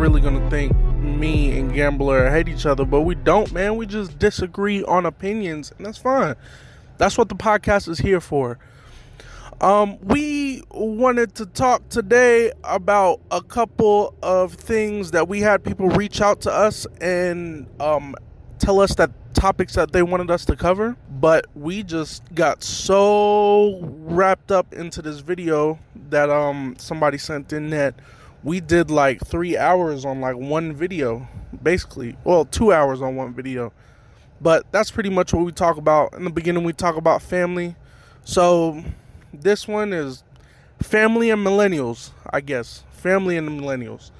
really gonna think me and Gambler hate each other, but we don't, man. We just disagree on opinions, and that's fine. That's what the podcast is here for. Um, we wanted to talk today about a couple of things that we had people reach out to us and um, tell us that topics that they wanted us to cover, but we just got so wrapped up into this video that um somebody sent in that we did like three hours on like one video, basically. Well, two hours on one video. But that's pretty much what we talk about. In the beginning, we talk about family. So this one is family and millennials, I guess. Family and millennials.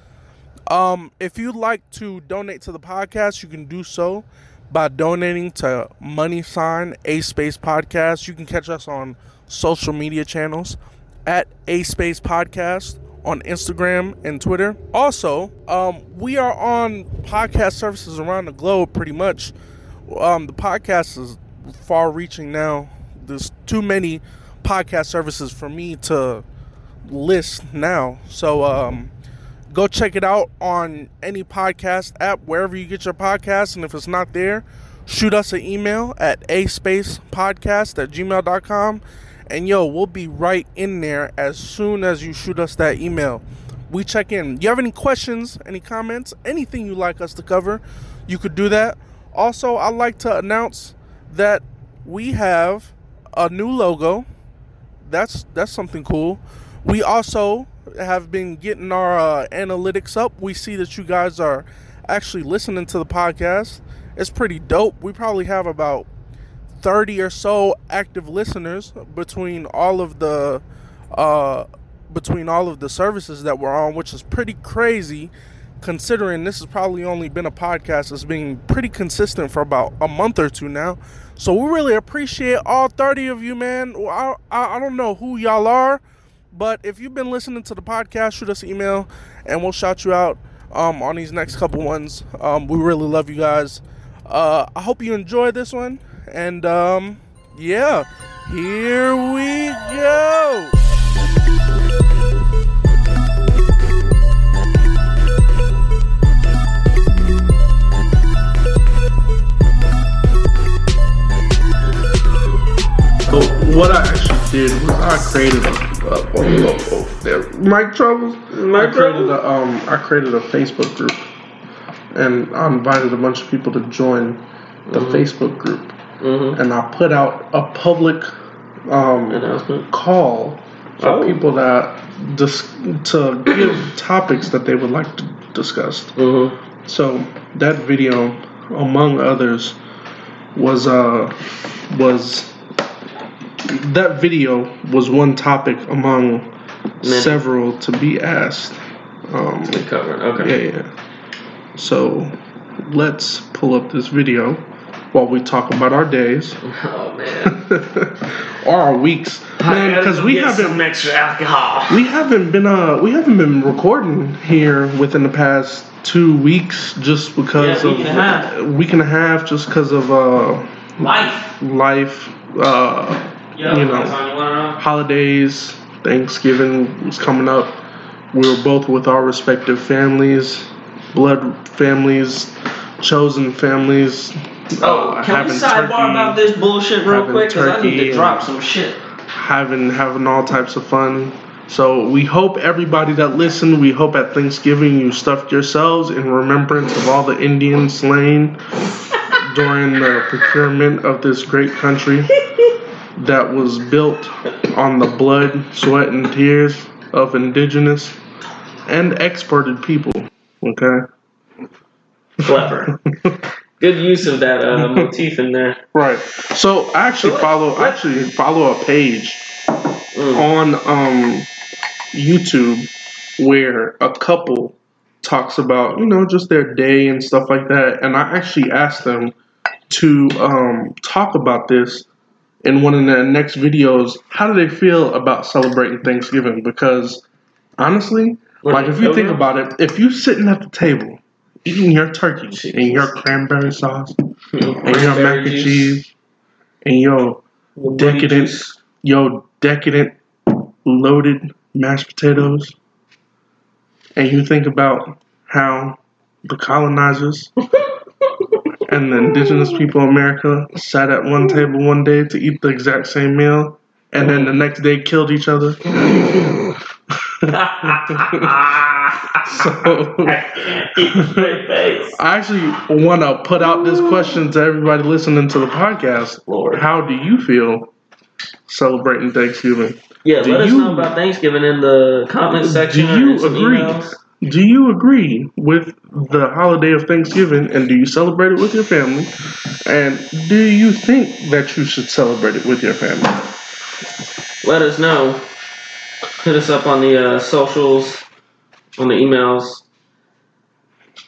Um, if you'd like to donate to the podcast, you can do so by donating to money sign a space podcast. You can catch us on social media channels at a space podcast on Instagram and Twitter. Also, um, we are on podcast services around the globe pretty much. Um, the podcast is far reaching now. There's too many podcast services for me to list now. So um, go check it out on any podcast app, wherever you get your podcast. And if it's not there, shoot us an email at a space podcast at gmail.com and yo, we'll be right in there as soon as you shoot us that email. We check in. You have any questions, any comments, anything you'd like us to cover, you could do that. Also, I'd like to announce that we have a new logo. That's that's something cool. We also have been getting our uh, analytics up. We see that you guys are actually listening to the podcast. It's pretty dope. We probably have about 30 or so active listeners between all of the uh, between all of the services that we're on, which is pretty crazy considering this has probably only been a podcast that's been pretty consistent for about a month or two now. So we really appreciate all 30 of you, man. I, I, I don't know who y'all are, but if you've been listening to the podcast, shoot us an email and we'll shout you out um, on these next couple ones. Um, we really love you guys. Uh, I hope you enjoy this one. And um, yeah, here we go. So what I actually did was I created a, a, a, a, a mic troubles. Mic I created troubles? a um I created a Facebook group, and I invited a bunch of people to join the Facebook group, Mm-hmm. and I put out a public um Announcement. call for Oh. people that dis- to give topics that they would like to discuss. Mm-hmm. So that video, among others, was uh was that video was one topic among Many. several to be asked. Um, We covered. Okay. yeah, yeah. So let's pull up this video while we talk about our days Oh man. or our weeks, man, because we haven't some extra alcohol. we haven't been uh we haven't been recording here within the past two weeks just because Yeah, week of and a half. week and a half just because of uh Life. life uh Yo, You know. you know? holidays thanksgiving was coming up we were both with our respective families blood families chosen families Oh, uh, can we sidebar about this bullshit real quick? Because I need to drop some shit. having having all types of fun. So we hope everybody that listened, we hope at Thanksgiving you stuffed yourselves in remembrance of all the Indians slain during the procurement of this great country that was built on the blood, sweat, and tears of indigenous and exported people. Okay. Clever. Good use of that uh, motif in there. Right. So I actually follow I actually follow a page Mm. on um YouTube where a couple talks about, you know, just their day and stuff like that. And I actually asked them to um talk about this in one of their next videos. How do they feel about celebrating Thanksgiving? Because honestly, What, like if you think about it, if you're sitting at the table eating your turkey and your cranberry sauce and your mac and cheese and your decadent, juice. yo, decadent, loaded mashed potatoes. and you think about how the colonizers and the indigenous people of America sat at one table one day to eat the exact same meal, and then the next day killed each other. so I actually want to put out this question to everybody listening to the podcast. Lord. How do you feel celebrating Thanksgiving? Yeah, Do let us know about Thanksgiving in the comment section. Do you agree? emails. Do you agree with the holiday of Thanksgiving and do you celebrate it with your family? And do you think that you should celebrate it with your family? Let us know. Hit us up on the uh, socials, on the emails.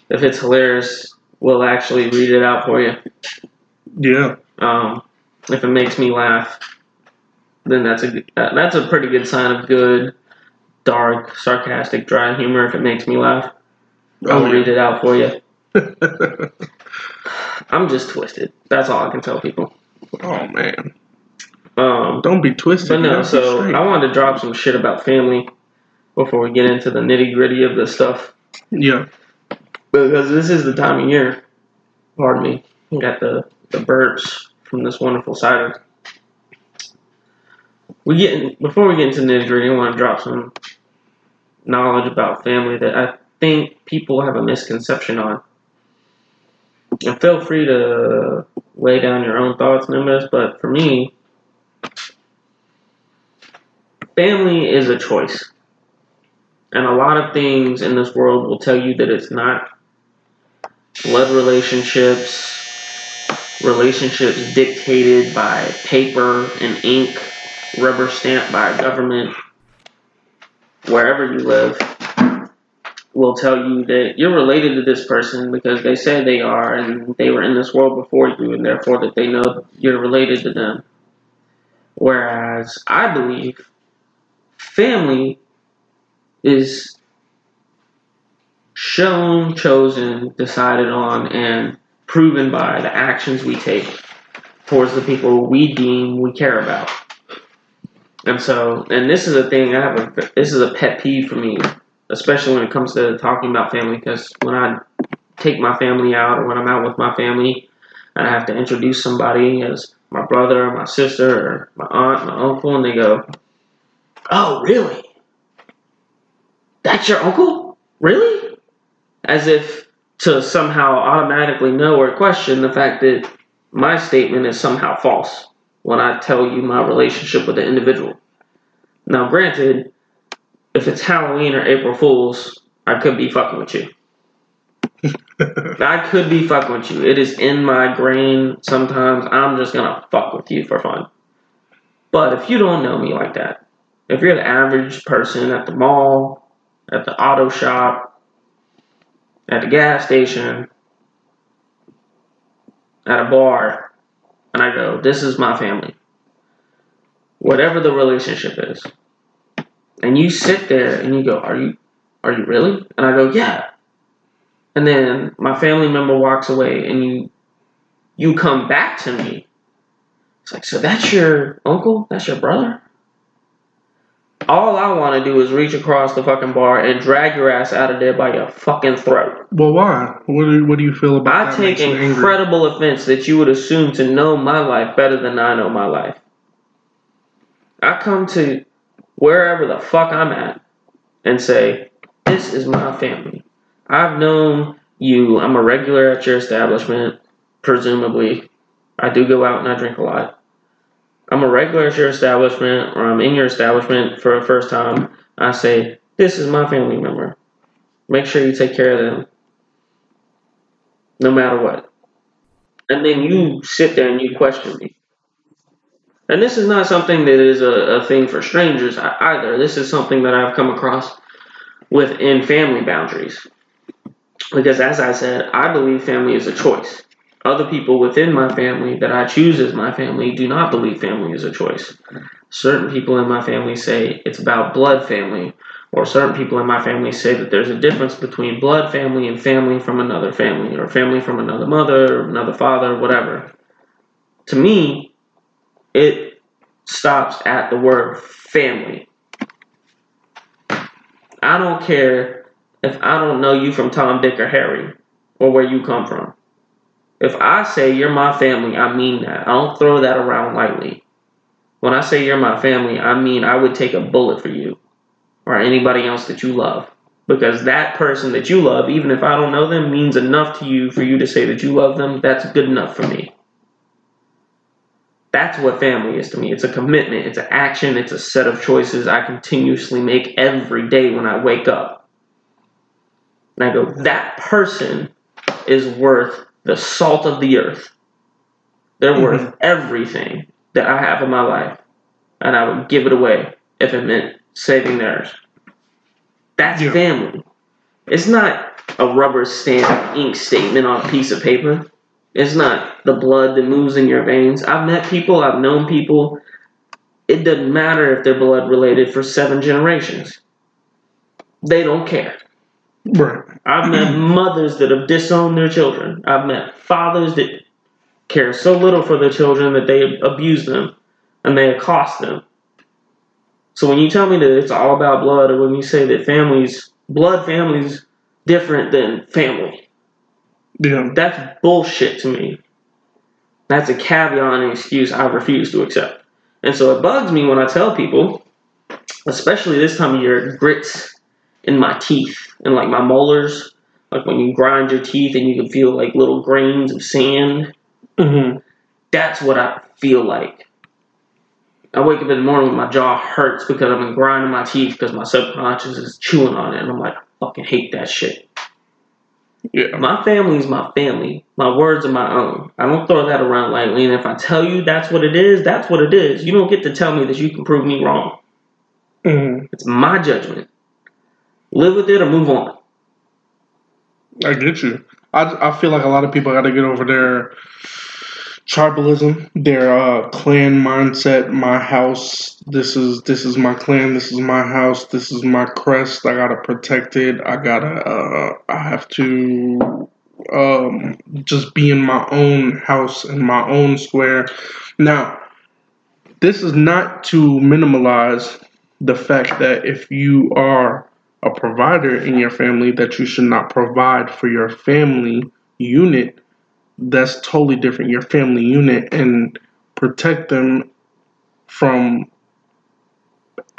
If it's hilarious, we'll actually read it out for you. Yeah. Um, if it makes me laugh, then that's a uh, that's a pretty good sign of good, dark, sarcastic, dry humor. If it makes me laugh, I'll Oh, read it out for you. I'm just twisted. That's all I can tell people. oh man. Um, Don't be twisted. but no, so. I wanted to drop some shit about family before we get into the nitty gritty of this stuff Yeah. because this is the time of year. Pardon me. We got the the burps from this wonderful cider. We get before we get into the nitty gritty. I want to drop some knowledge about family that I think people have a misconception on. And feel free to lay down your own thoughts, Nimbus. But for me, family is a choice. And a lot of things in this world will tell you that it's not blood relationships, relationships dictated by paper and ink, rubber stamped by government, wherever you live, will tell you that you're related to this person because they said they are and they were in this world before you and therefore that they know you're related to them. Whereas I believe family is shown, chosen, decided on, and proven by the actions we take towards the people we deem we care about. And so, and this is a thing I have a this is a pet peeve for me, especially when it comes to talking about family. Because when I take my family out, or when I'm out with my family, and I have to introduce somebody as my brother, my sister, or my aunt, my uncle, and they go, "Oh, really? That's your uncle? Really?" As if to somehow automatically know or question the fact that my statement is somehow false when I tell you my relationship with the individual. Now, granted, if it's Halloween or April Fools, I could be fucking with you. I could be fucking with you. It is in my grain. Sometimes I'm just gonna fuck with you for fun. But if you don't know me like that, if you're the average person at the mall, at the auto shop, at the gas station, at a bar, and I go, this is my family. Whatever the relationship is. And you sit there and you go, Are you are you really? And I go, Yeah. And then my family member walks away and you you come back to me. It's like, so that's your uncle? That's your brother? All I want to do is reach across the fucking bar and drag your ass out of there by your fucking throat. Well, why? What do, what do you feel about I that? take makes you angry? incredible offense that you would assume to know my life better than I know my life. I come to wherever the fuck I'm at and say, This is my family. I've known you. I'm a regular at your establishment, presumably. I do go out and I drink a lot. I'm a regular at your establishment, or I'm in your establishment for the first time. I say, This is my family member. Make sure you take care of them no matter what. And then you sit there and you question me. And this is not something that is a, a thing for strangers either. This is something that I've come across within family boundaries. Because as I said, I believe family is a choice. Other people within my family that I choose as my family do not believe family is a choice. Certain people in my family say it's about blood family, or certain people in my family say that there's a difference between blood family and family from another family, or family from another mother, or another father, whatever. To me, it stops at the word family. I don't care if I don't know you from Tom, Dick, or Harry, or where you come from. If I say you're my family, I mean that. I don't throw that around lightly. When I say you're my family, I mean I would take a bullet for you or anybody else that you love. Because that person that you love, even if I don't know them, means enough to you for you to say that you love them. That's good enough for me. That's what family is to me. It's a commitment, it's an action, it's a set of choices I continuously make every day when I wake up. And I go, that person is worth the salt of the earth. They're Mhm. worth everything that I have in my life. And I would give it away if it meant saving theirs. That's Yeah. family. It's not a rubber stamp ink statement on a piece of paper. It's not the blood that moves in your veins. I've met people, I've known people. It doesn't matter if they're blood related for seven generations. They don't care. Right. I've met mm-hmm. mothers that have disowned their children. I've met fathers that care so little for their children that they abuse them and they accost them. So when you tell me that it's all about blood, or when you say that families, blood families, different than family, Yeah. that's bullshit to me. That's a caveat and excuse I refuse to accept. And so it bugs me when I tell people, especially this time of year, it grits in my teeth and like my molars, like when you grind your teeth and you can feel like little grains of sand. Mm-hmm. That's what I feel like. I wake up in the morning with my jaw hurts because I've been grinding my teeth because my subconscious is chewing on it, and I'm like, I fucking hate that shit. Yeah. My family is my family. My words are my own. I don't throw that around lightly. And if I tell you that's what it is, that's what it is. You don't get to tell me that you can prove me wrong. Mm-hmm. It's my judgment. Live with it or move on. I get you. I, I feel like a lot of people got to get over their tribalism, their uh, clan mindset. My house. This is this is my clan. This is my house. This is my crest. I gotta protect it. I gotta. Uh, I have to um, just be in my own house in my own square. Now, this is not to minimize the fact that if you are a provider in your family that you should not provide for your family unit that's totally different. Your family unit and protect them from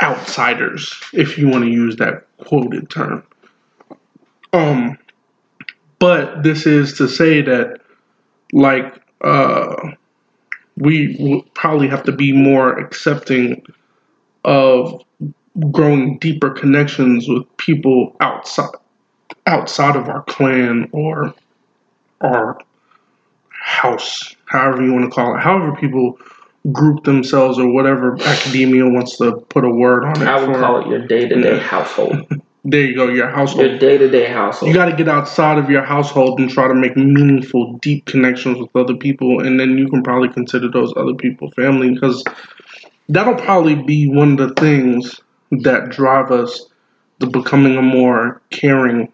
outsiders if you want to use that quoted term. Um but this is to say that like uh we will probably have to be more accepting of growing deeper connections with people outside outside of our clan or our house, however you want to call it, however people group themselves or whatever academia wants to put a word on it. I would for. call it your day to day household. There you go, your household. Your day to day household. You got to get outside of your household and try to make meaningful, deep connections with other people, and then you can probably consider those other people family because that'll probably be one of the things that drive us to becoming a more caring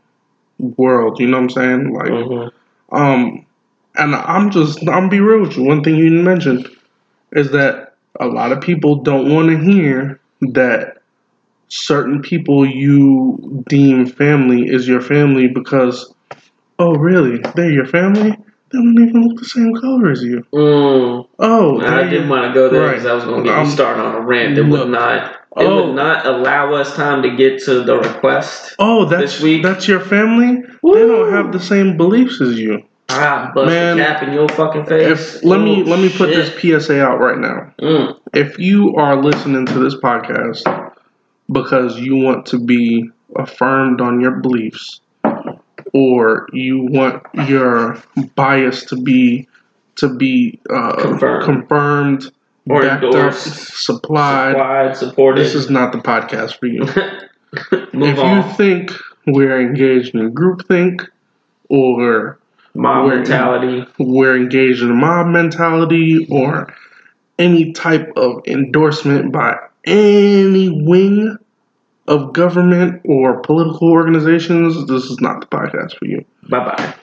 world. You know what I'm saying? Like, Mhm. um, and I'm just, I'm be real with you. One thing you didn't mention is that a lot of people don't want to hear that certain people you deem family is your family because, oh, really? They're your family? They don't even look the same color as you. Mm. Oh, I didn't want to go there Right. because I was going to get Um, you started on a rant that look. not. It Oh. would not allow us time to get to the request. oh, that's this week. that's your family. They don't have the same beliefs as you. Ah, bust Man, a cap in your fucking face. If let me Oh, let me put shit. this PSA out right now. Mm. if you are listening to this podcast because you want to be affirmed on your beliefs or you want your bias to be to be uh, Confirmed. confirmed, Or backed endorsed. up, supplied, Supplied, supported. this is not the podcast for you. If on. you think we're engaged in groupthink or Mob we're- mentality. we're engaged in mob mentality or any type of endorsement by any wing of government or political organizations, this is not the podcast for you. Bye bye.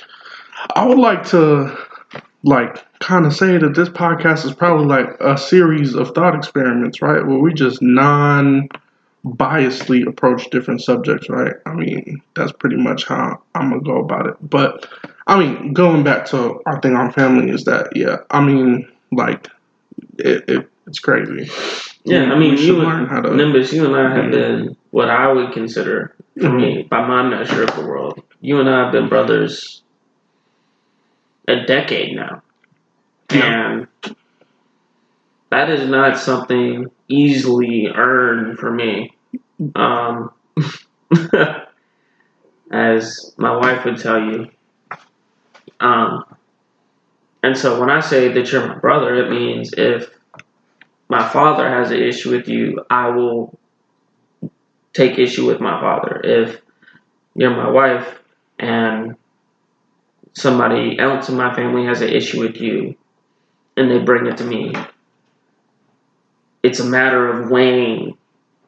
I would like to like kind of say that this podcast is probably like a series of thought experiments, right? Where we just non biasly approach different subjects, right? I mean, that's pretty much how I'm gonna go about it. But I mean, going back to our thing on family is that, yeah, I mean, like, it, it it's crazy. Yeah, I mean, you learn and, how to- Nimbus, you and I have been what I would consider, for me, mm-hmm. by my measure of the world, you and I have been brothers a decade now. Yeah. And that is not something easily earned for me. Um, as my wife would tell you. Um, and so when I say that you're my brother, it means if my father has an issue with you, I will take issue with my father. If you're my wife and somebody else in my family has an issue with you and they bring it to me, it's a matter of weighing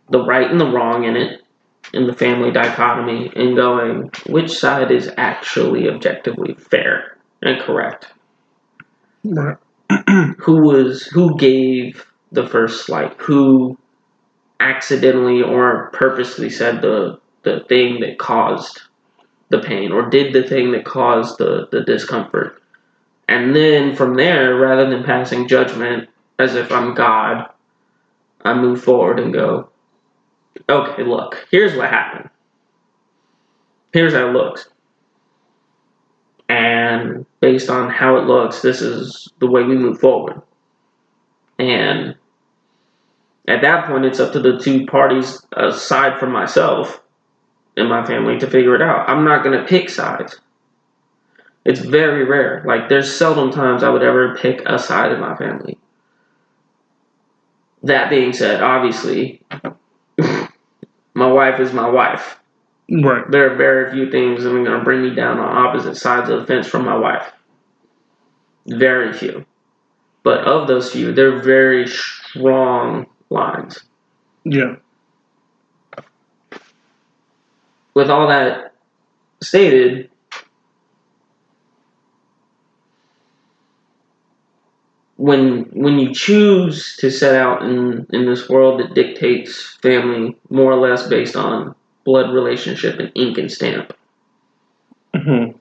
the right and the wrong in it, in the family dichotomy, and going, which side is actually objectively fair and correct? Right. who was who gave the first slight who accidentally or purposely said the the thing that caused the pain or did the thing that caused the the discomfort. And then from there rather than passing judgment as if i'm god i move forward and go okay look here's what happened. Here's how it looks. And based on how it looks, this is the way we move forward. And at that point, it's up to the two parties, aside from myself and my family, to figure it out. I'm not going to pick sides. It's very rare. Like, there's seldom times I would ever pick a side in my family. That being said, obviously, my wife is my wife Right. there are very few things that are going to bring me down on opposite sides of the fence from my wife. Very few. But of those few, they're very strong lines. Yeah. With all that stated, when when you choose to set out in, in this world that dictates family more or less based on blood relationship and ink and stamp, hmm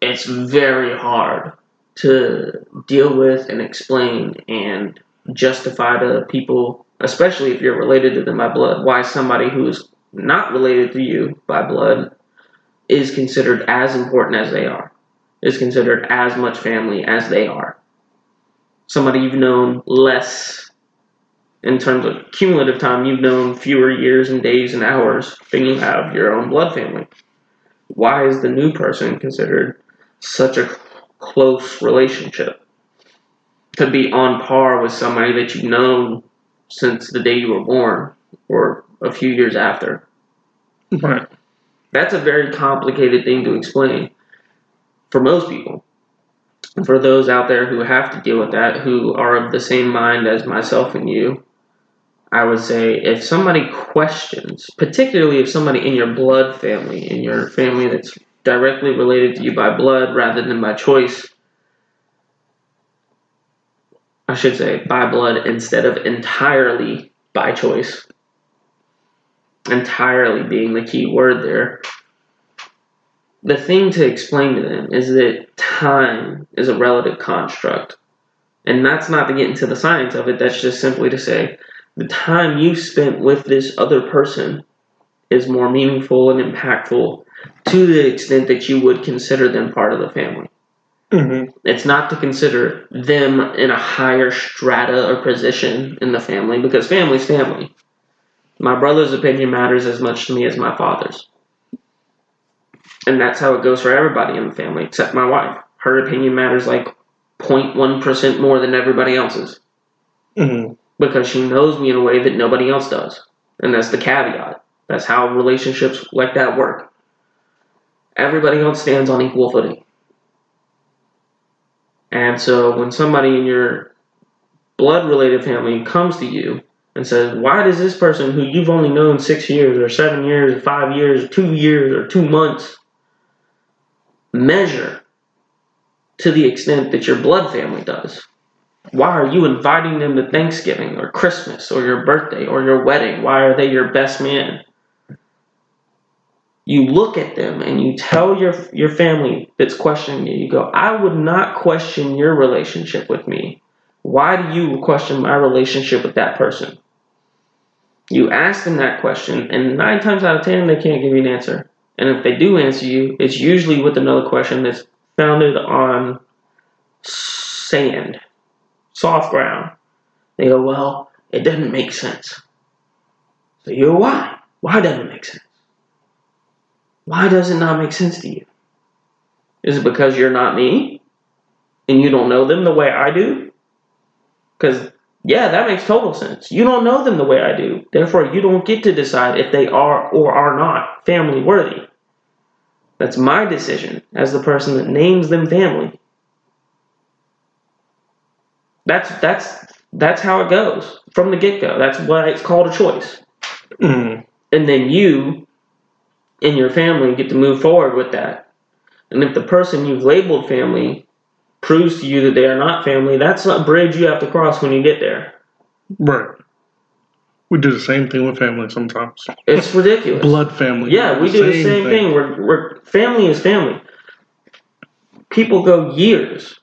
it's very hard to deal with and explain and justify to people, especially if you're related to them by blood, why somebody who is not related to you by blood is considered as important as they are, is considered as much family as they are. Somebody you've known less in terms of cumulative time, you've known fewer years and days and hours than you have your own blood family. Why is the new person considered such a close relationship? To be on par with somebody that you've known since the day you were born or a few years after. Mm-hmm. Right. That's a very complicated thing to explain for most people. And for those out there who have to deal with that, who are of the same mind as myself and you, I would say if somebody questions, particularly if somebody in your blood family, in your family that's directly related to you by blood rather than by choice, I should say by blood instead of entirely by choice. Entirely being the key word there. The thing to explain to them is that time is a relative construct. And that's not to get into the science of it, that's just simply to say the time you spent with this other person is more meaningful and impactful to the extent that you would consider them part of the family. hmm It's not to consider them in a higher strata or position in the family because family's family. My brother's opinion matters as much to me as my father's. And that's how it goes for everybody in the family except my wife. Her opinion matters like 0.1% more than everybody else's hmm because she knows me in a way that nobody else does. And that's the caveat. That's how relationships like that work. Everybody else stands on equal footing. And so when somebody in your blood related family comes to you and says, Why does this person who you've only known six years or seven years or five years or two years or two months measure to the extent that your blood family does? Why are you inviting them to Thanksgiving or Christmas or your birthday or your wedding? Why are they your best man? You look at them and you tell your your family that's questioning you, you go, I would not question your relationship with me. Why do you question my relationship with that person? You ask them that question, and nine times out of ten, they can't give you an answer. And if they do answer you, it's usually with another question that's founded on sand, soft ground. They go, Well, it doesn't make sense. So you go, Why? Why doesn't it make sense? Why does it not make sense to you? Is it because you're not me? And you don't know them the way I do? Because, yeah, that makes total sense. You don't know them the way I do. Therefore, you don't get to decide if they are or are not family worthy. That's my decision as the person that names them family. That's that's that's how it goes from the get go. That's why it's called a choice. Mm. And then you and your family get to move forward with that. And if the person you've labeled family proves to you that they are not family, that's a bridge you have to cross when you get there. Right. We do the same thing with family sometimes. It's ridiculous. Blood family. Yeah, we do the same thing. We're, we're family is family. People go years,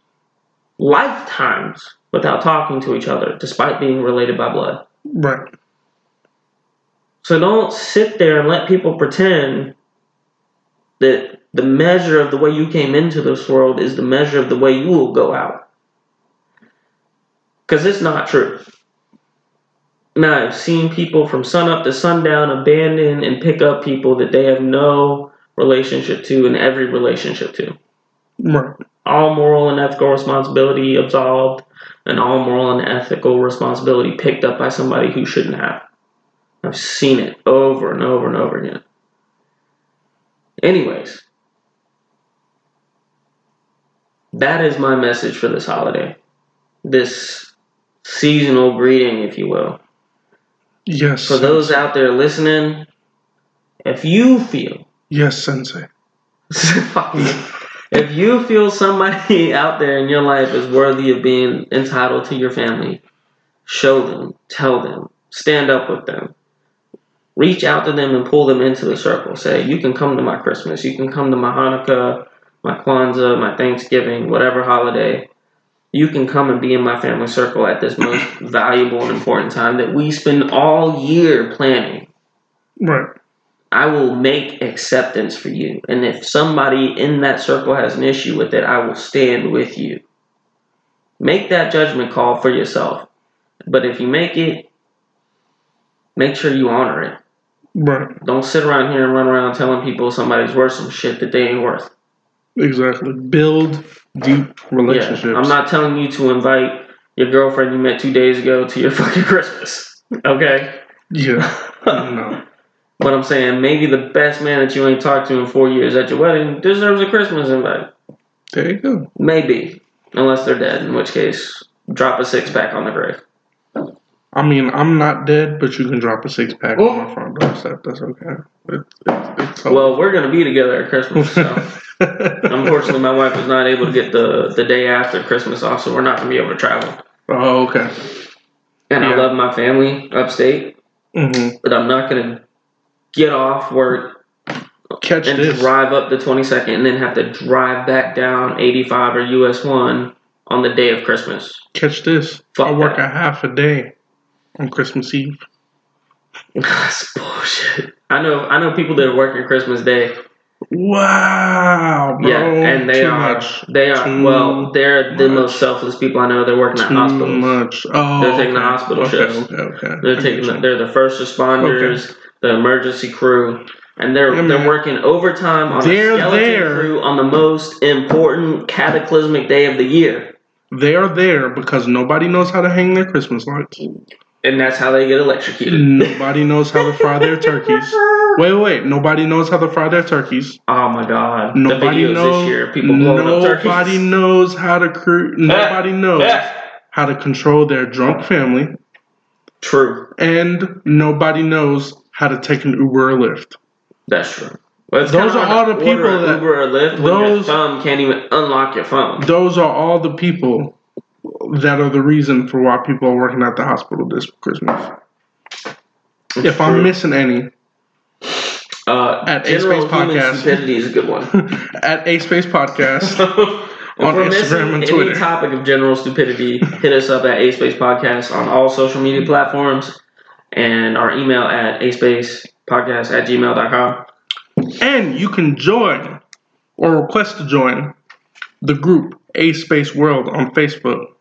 lifetimes without talking to each other, despite being related by blood. Right. So don't sit there and let people pretend that the measure of the way you came into this world is the measure of the way you will go out. Because it's not true. Now, I've seen people from sunup to sundown abandon and pick up people that they have no relationship to and every relationship to. Right. All moral and ethical responsibility absolved, and all moral and ethical responsibility picked up by somebody who shouldn't have. I've seen it over and over and over again. Anyways, that is my message for this holiday. This seasonal greeting, if you will. Yes. For those out there listening, if you feel, Yes, Sensei. if you feel somebody out there in your life is worthy of being entitled to your family, show them, tell them, stand up with them, reach out to them and pull them into the circle. Say, you can come to my Christmas, you can come to my Hanukkah, my Kwanzaa, my Thanksgiving, whatever holiday. You can come and be in my family circle at this most valuable and important time that we spend all year planning. Right. I will make acceptance for you. And if somebody in that circle has an issue with it, I will stand with you. Make that judgment call for yourself. But if you make it, make sure you honor it. Right. Don't sit around here and run around telling people somebody's worth some shit that they ain't worth. Exactly. Build deep relationships. Yeah, I'm not telling you to invite your girlfriend you met two days ago to your fucking Christmas. Okay? Yeah. no. But I'm saying maybe the best man that you ain't talked to in four years at your wedding deserves a Christmas invite. There you go. Maybe. Unless they're dead, in which case, drop a six pack on the grave. I mean, I'm not dead, but you can drop a six pack on my front doorstep. That's okay. It, it, it's Well, we're going to be together at Christmas, so. Unfortunately, my wife was not able to get the, the day after Christmas off, so we're not going to be able to travel. oh, okay. And I love my family upstate, hmm but I'm not going to get off work Catch and this. drive up the 22nd and then have to drive back down 85 or US 1 on the day of Christmas. Catch this. Fuck I work that. a half a day on Christmas Eve. That's bullshit. I know I know people that are working Christmas Day. Wow, bro. Yeah, and they Too are much. they are Too well, they're the much. most selfless people I know. They're working at Too hospitals. much. Oh, They're taking the hospital okay, shifts. Okay, okay. They're I taking the, they're the first responders, okay. the emergency crew, and they're Yeah, they're working overtime on They're a skeleton there. crew on the most important cataclysmic day of the year, They are there because nobody knows how to hang their Christmas lights. And that's how they get electrocuted. Nobody knows how to fry their turkeys. Wait, wait, wait. Nobody knows how to fry their turkeys. Oh my god! Nobody the knows. this year, people blowing up nobody knows how to cre- Nobody knows how to control their drunk family, True, and nobody knows how to take an Uber or Lyft. that's true. Well, Those are all the people that- Uber or Lyft when your those- thumb can't even unlock your phone. Those are all the people that are the reason for why people are working at the hospital this Christmas. if I'm missing any, uh, At A Space Podcast. stupidity is a good one. at A Space Podcast If on Instagram and any topic of general stupidity, hit us up at A Space Podcast on all social media platforms and our email at A Space Podcast at gmail.com. And you can join or request to join the group A Space World on Facebook.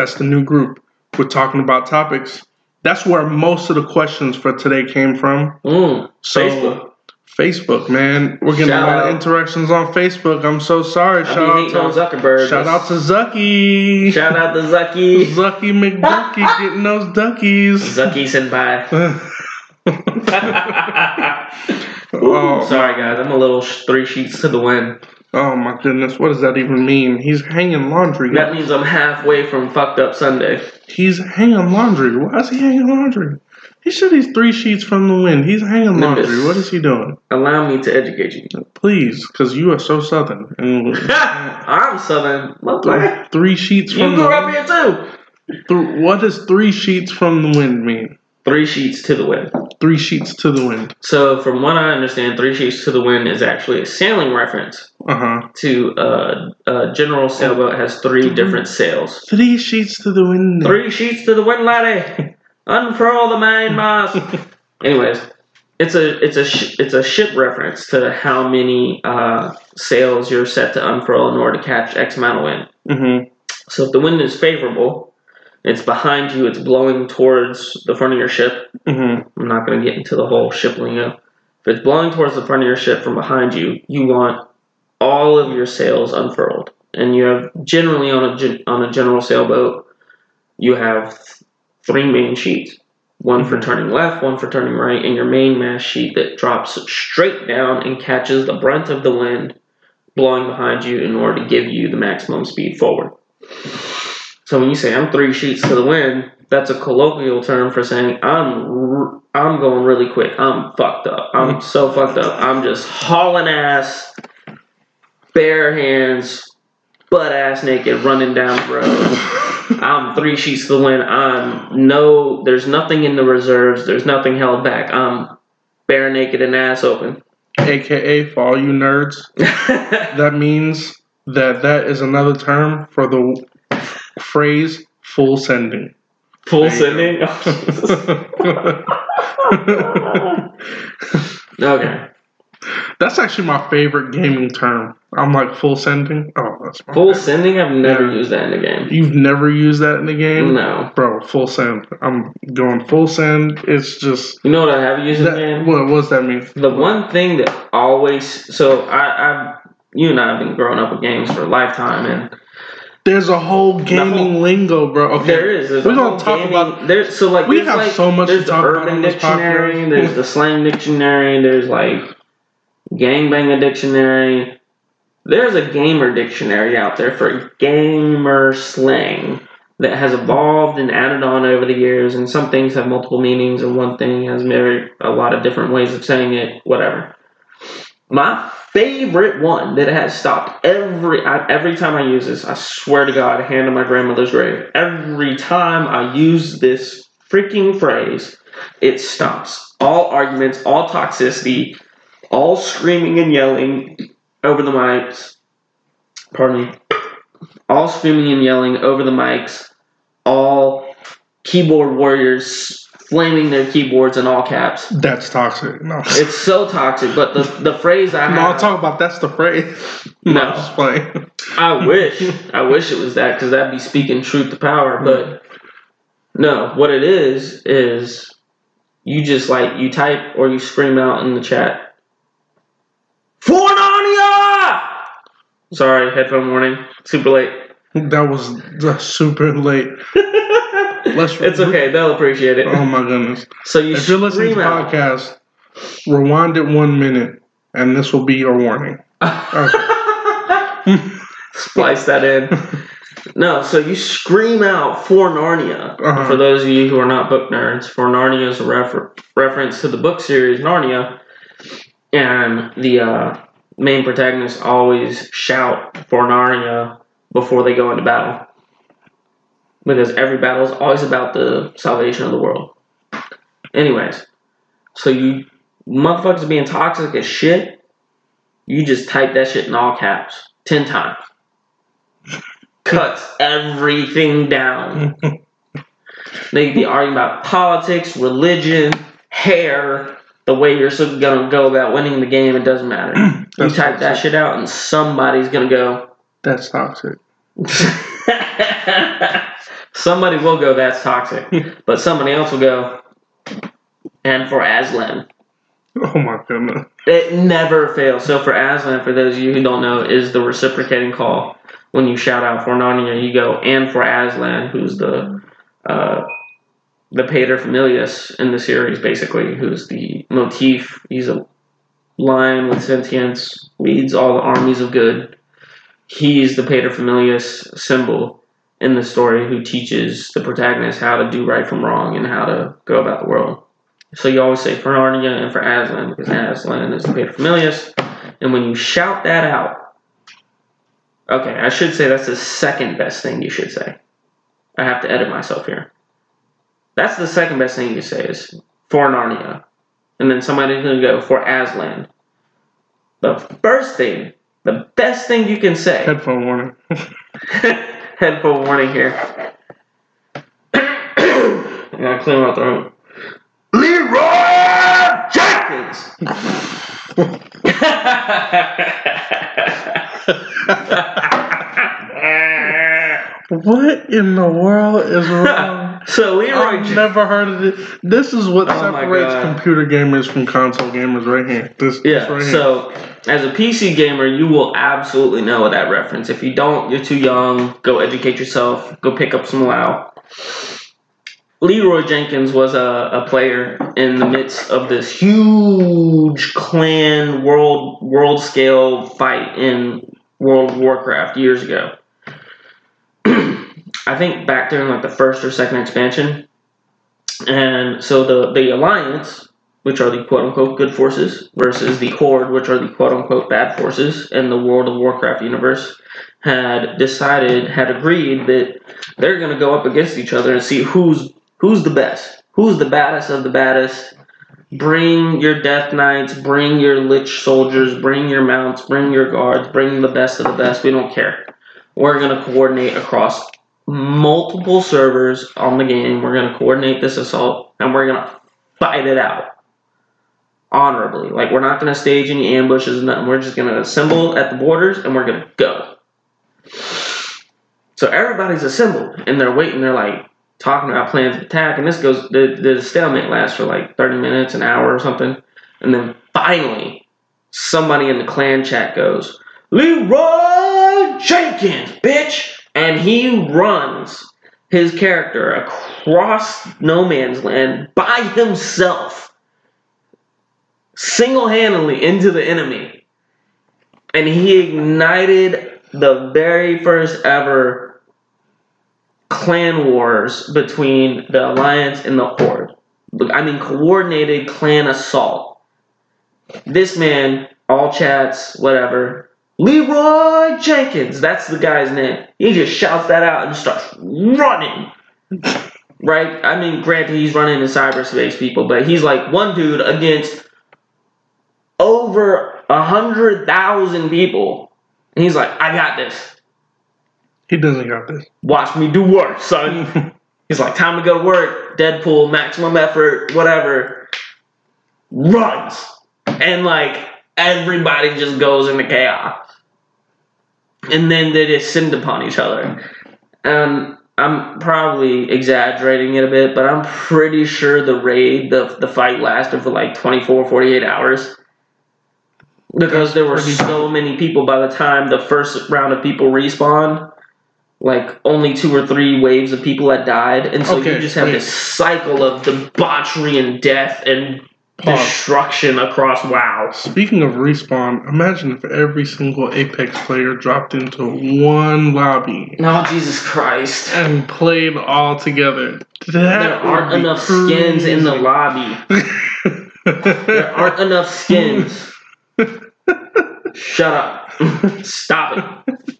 That's the new group. We're talking about topics. That's where most of the questions for today came from. Mm, So, Facebook. Facebook, man. We're getting Shout a lot of interactions on Facebook. I'm so sorry. I Shout out to Zuckerberg. shout out to Zucky. Shout out to Zucky. Zucky McDucky getting those duckies. Zucky senpai. oh, Sorry, guys. I'm a little sh- three sheets to the wind. Oh my goodness, what does that even mean? He's hanging laundry. That means I'm halfway from fucked up Sunday. He's hanging laundry. Why is he hanging laundry? He said he's three sheets from the wind. He's hanging Nimbus. laundry. What is he doing? Allow me to educate you. Please, because you are so southern. And I'm Southern. Motherfucker. three sheets You from grew the up here too. Th- what does three sheets from the wind mean? Three sheets to the wind. Three sheets to the wind. So, from what I understand, three sheets to the wind is actually a sailing reference Uh huh. to uh, a general sailboat has three different sails. Three sheets to the wind. Three sheets to the wind, laddie. Unfurl the mainmast. Anyways, it's a it's a sh- it's a ship reference to how many uh, sails you're set to unfurl in order to catch X amount of wind. Mm-hmm. So if the wind is favorable, it's behind you, it's blowing towards the front of your ship. Mm-hmm. I'm not going to get into the whole ship lingo. If it's blowing towards the front of your ship from behind you, you want all of your sails unfurled. And you have generally on a on a general sailboat, you have th- three main sheets. One for Mhm. turning left, one for turning right, and your main mast sheet that drops straight down and catches the brunt of the wind blowing behind you in order to give you the maximum speed forward. So when you say I'm three sheets to the wind, that's a colloquial term for saying I'm r- I'm going really quick. I'm fucked up. I'm mm-hmm. so fucked up. I'm just hauling ass, bare hands, butt ass naked, running down the road. I'm three sheets to the wind. I'm no. There's nothing in the reserves. There's nothing held back. I'm bare naked and ass open. AKA for all you nerds, that means that that is another term for the phrase full sending. Full There sending. Oh, okay. That's actually my favorite gaming term. I'm like full sending. Oh, that's Full favorite. sending. I've never Yeah. used that in a game. You've never used that in the game, No. bro. Full send. I'm going full send. It's just You know what I have used in the that, game? what. What does that mean? The one thing that always so I I you and I have been growing up with games for a lifetime and There's a whole gaming whole- lingo, bro. Okay, there is. There's We're gonna talk gaming- about- there's so like We have like, so much to talk about urban this dictionary there's the slang dictionary there's like gangbanger dictionary. There's a gamer dictionary out there for gamer slang that has evolved and added on over the years and some things have multiple meanings and one thing has very a lot of different ways of saying it whatever. My favorite one that has stopped every every time I use this. I swear to God, hand on my grandmother's grave. Every time I use this freaking phrase, it stops all arguments, all toxicity, all screaming and yelling over the mics. Pardon me. All screaming and yelling over the mics. All keyboard warriors flaming their keyboards in all caps. That's toxic. No, It's so toxic, but the the phrase I no. I'll talk about that's the phrase. No. Playing. I wish I wish it was that because that'd be speaking truth to power. Hmm. But no, what it is is you just like you type or you scream out in the chat. For Narnia! Sorry, headphone warning. Super late. That was that's super late. Let's- it's okay. They'll appreciate it. Oh my goodness. so you If you're listening scream to out. podcast, rewind it one minute, and this will be your warning. Okay. Splice that in. No, so you scream out for Narnia. Uh-huh. For those of you who are not book nerds, for Narnia is a refer- reference to the book series Narnia, and the uh, main protagonists always shout for Narnia before they go into battle. because every battle is always about the salvation of the world. Anyways, so you motherfuckers being toxic as shit, you just type that shit in all caps 10 times. Cuts everything down. they could be arguing about politics, religion, hair, the way you're so gonna go about winning the game, it doesn't matter. you type that shit out and somebody's gonna go, That's toxic. somebody will go, that's toxic. but somebody else will go, and for Aslan. Oh my goodness. It never fails. So for Aslan, for those of you who don't know, is the reciprocating call. When you shout out for Narnia, you go, and for Aslan, who's the uh, the pater familias in the series, basically, who's the motif. He's a lion with sentience, leads all the armies of good. He's the pater familias symbol in the story who teaches the protagonist how to do right from wrong and how to go about the world. So you always say for Narnia and for Aslan because Aslan is the pater familias. And when you shout that out, okay, I should say that's the second best thing you should say. I have to edit myself here. That's the second best thing you say is for Narnia. And then somebody's gonna go for Aslan. The first thing, the best thing you can say Headphone warning. headphone warning here. I gotta clear my throat. Leroy Jenkins. What in the world is wrong? so Leroy I've Jenkins. never heard of it. This is what Oh separates computer gamers from console gamers right here. This, this Yeah, right here. so as a PC gamer, you will absolutely know that reference. If you don't, you're too young. Go educate yourself. Go pick up some WoW. Leroy Jenkins was a, a player in the midst of this huge clan world world scale fight in World of Warcraft years ago. I think back during like the first or second expansion. And so the, the Alliance, which are the quote unquote good forces, versus the Horde, which are the quote unquote bad forces in the World of Warcraft universe, had decided, had agreed that they're going to go up against each other and see who's who's the best, who's the baddest of the baddest. Bring your Death Knights, bring your Lich soldiers, bring your mounts, bring your guards, bring the best of the best. We don't care. We're going to coordinate across multiple servers on the game. We're going to coordinate this assault and we're going to fight it out honorably. Like we're not going to stage any ambushes and nothing. We're just going to assemble at the borders and we're going to go. So everybody's assembled and they're waiting. They're like talking about plans of attack, and this goes. The the stalemate lasts for like thirty minutes, an hour or something, and then finally somebody in the clan chat goes, "Leroy Jenkins, bitch!" and he runs his character across no man's land by himself, single handedly into the enemy. And he ignited the very first ever clan wars between the Alliance and the Horde. I mean, coordinated clan assault. This man, all chats, whatever. Leroy Jenkins, that's the guy's name. He just shouts that out and starts running. Right? I mean, granted, he's running in cyberspace, people, but he's like one dude against over a hundred thousand people. And he's like, I got this. he doesn't got this. Watch me do work, son. he's like, time to go to work. Deadpool, maximum effort, whatever. Runs. And like, everybody just goes into chaos. And then they descend upon each other. And I'm probably exaggerating it a bit, but I'm pretty sure the raid, the, the fight lasted for like 24, 48 hours. Because there were so many people by the time the first round of people respawned, like only two or three waves of people had died. And so Okay, you just have wait. this cycle of debauchery and death and Pause. destruction across WoW. Speaking of respawn, imagine if every single Apex player dropped into one lobby Oh, Jesus Christ. and played all together. That There aren't enough skins in the lobby. There aren't enough skins. Shut up. Stop it.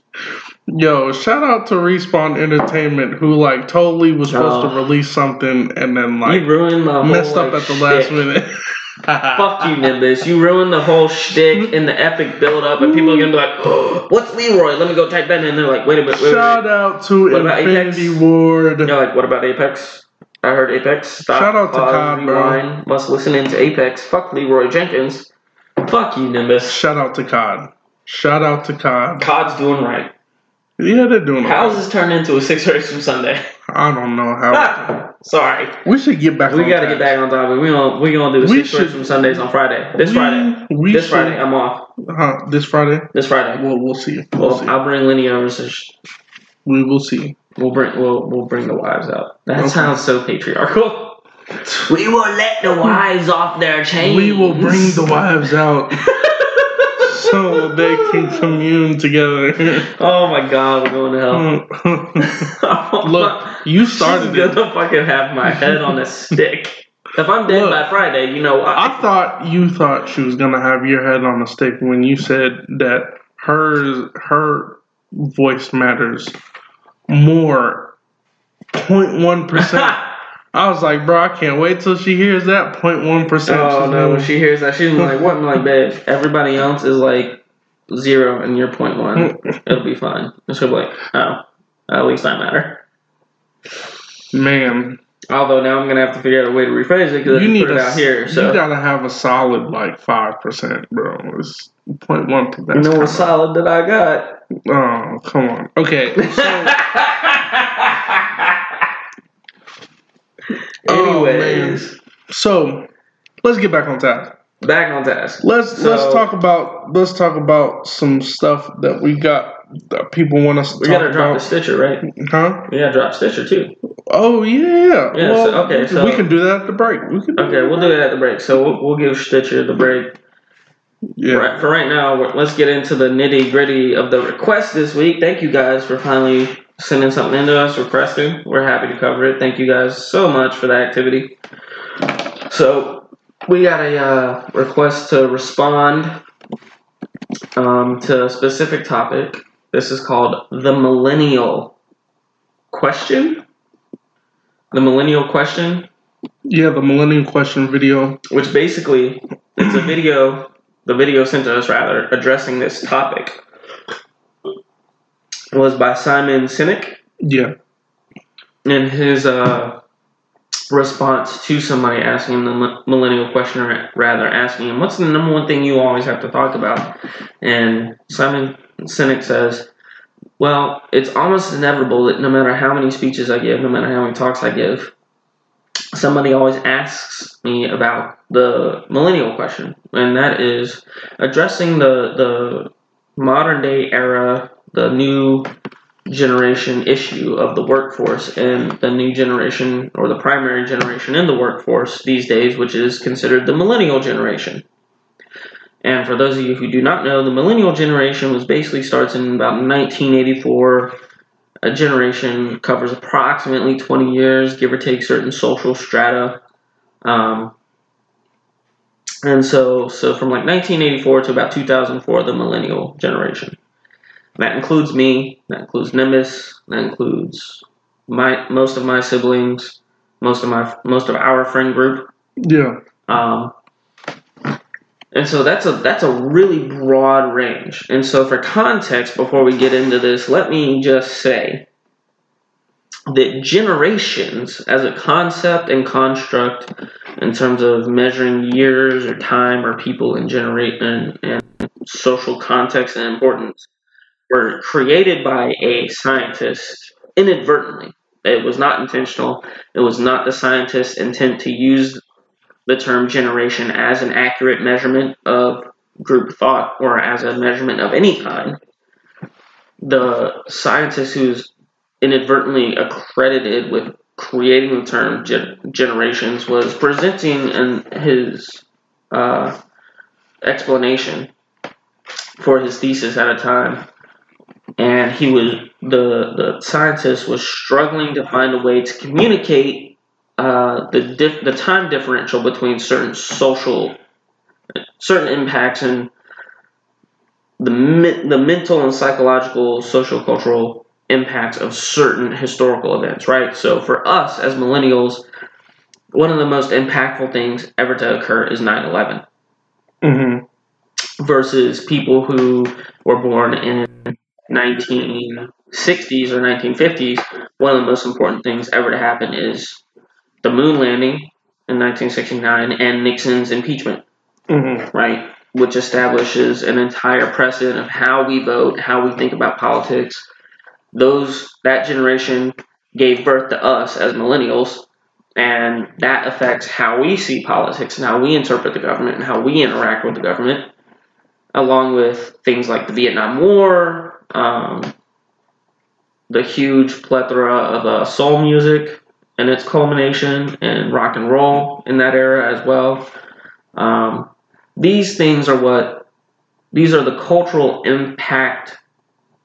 Yo, shout out to Respawn Entertainment who like totally was supposed Oh. to release something and then like you ruined my messed up at the last minute. Fuck you, Nimbus. You ruined the whole shtick in the epic build up, and people are gonna be like, oh, "What's Leroy?" Let me go type that in. And they're like, "Wait a minute, wait, Shout wait." out to What Infinity Apex? Ward. You're like, "What about Apex?" I heard Apex. Stop. Shout out to COD, bro. rewind. Must listen into Apex. Fuck Leroy Jenkins. Fuck you, Nimbus. Shout out to COD. Shout out to COD. COD's doing right. Yeah, they're doing How's it. this turned into a six race from Sunday? I don't know how. Ah, sorry. we should get back. We on got to get back on topic. We gonna we gonna do the We six race from Sundays on Friday. This we- Friday. we this should- Friday. I'm off. Huh, this Friday. This Friday. We'll we'll see. We'll Well, see. I'll bring Lenny over. So we will see. we'll bring we'll we'll bring the wives out. That Okay. sounds so patriarchal. We will let the wives off their chains. We will bring the wives out so they can commune together. Oh my god, we're going to hell. Look, you started She's it. gonna fucking have my head on a stick. If I'm dead Look. by Friday, you know what? I thought you thought she was gonna have your head on a stick when you said that her her voice matters more. 0.1 percent. I was like, bro, I can't wait till she hears that 0.1 percent. Oh no, when she hears that, she's like, "What?" I'm like, "Babe, everybody else is like zero, and you're point one. It'll be fine." And she'll be like, "Oh, at least I matter." man, Although now I'm gonna have to figure out a way to rephrase it because I you need put it a, out here. So you gotta have a solid like five percent, bro. It's 0.1 percent. you know what solid that I got. Oh, come on. Okay. Oh, Oh, Anyways, So let's get back on task. back on task. Let's So- let's talk about let's talk about some stuff that we got that people want us to We gotta drop the. Stitcher, right? Huh? We gotta drop Stitcher too. Oh yeah. Yeah, well, so- okay, so- we can do that at the break. We can. Okay, we'll do it at the break. So we'll, we'll give Stitcher the break. Yeah. Right, for right now, let's get into the nitty gritty of the request this week. Thank you guys for finally sending something into us, requesting. We're happy to cover it. Thank you guys so much for the activity. So, we got a uh, request to respond um, to a specific topic. This is called the millennial question. The millennial question Yeah, the millennial Question video. which basically it's a video the video sent to us rather addressing this topic was by simon sinek. Yeah. and his uh, response to somebody asking him the millennial question or rather asking him what's the number one thing you always have to talk about? And simon sinek says well it's almost inevitable that no matter how many speeches i give no matter how many talks i give somebody always asks me about the millennial question, and that is addressing the the modern day era, the new generation issue of the workforce and the new generation or the primary generation in the workforce these days, which is considered the millennial generation. And for those of you who do not know, the millennial generation was basically starts in about 1984 a generation covers approximately 20 years, give or take certain social strata. Um, and so, so from like 1984 to about 2004, the millennial generation. That includes me. That includes Nimbus. That includes my most of my siblings, most of my most of our friend group. Yeah. Um, and so that's a that's a really broad range. And so for context, before we get into this, let me just say that generations as a concept and construct in terms of measuring years or time or people in generate and, and social context and importance were created by a scientist inadvertently. It was not intentional. It was not the scientist's intent to use the term generation as an accurate measurement of group thought or as a measurement of any kind. The scientist who's inadvertently accredited with creating the term gen- generations was presenting in his uh, explanation for his thesis at a time and he was the the scientist was struggling to find a way to communicate uh, the dif- the time differential between certain social certain impacts and the me- the mental and psychological, social cultural impacts of certain historical events, right? So for us as millennials, one of the most impactful things ever to occur is 9/11 Mm-hmm. versus people who were born in 1960s or 1950s. One of the most important things ever to happen is the moon landing in 1969 and Nixon's impeachment. Mm-hmm. right? Which establishes an entire precedent of how we vote, how we think about politics. Those that generation gave birth to us as millennials, and that affects how we see politics and how we interpret the government and how we interact with the government, along with things like the Vietnam War, um, the huge plethora of uh, soul music and its culmination, and rock and roll in that era as well. Um, these things are what these are the cultural impact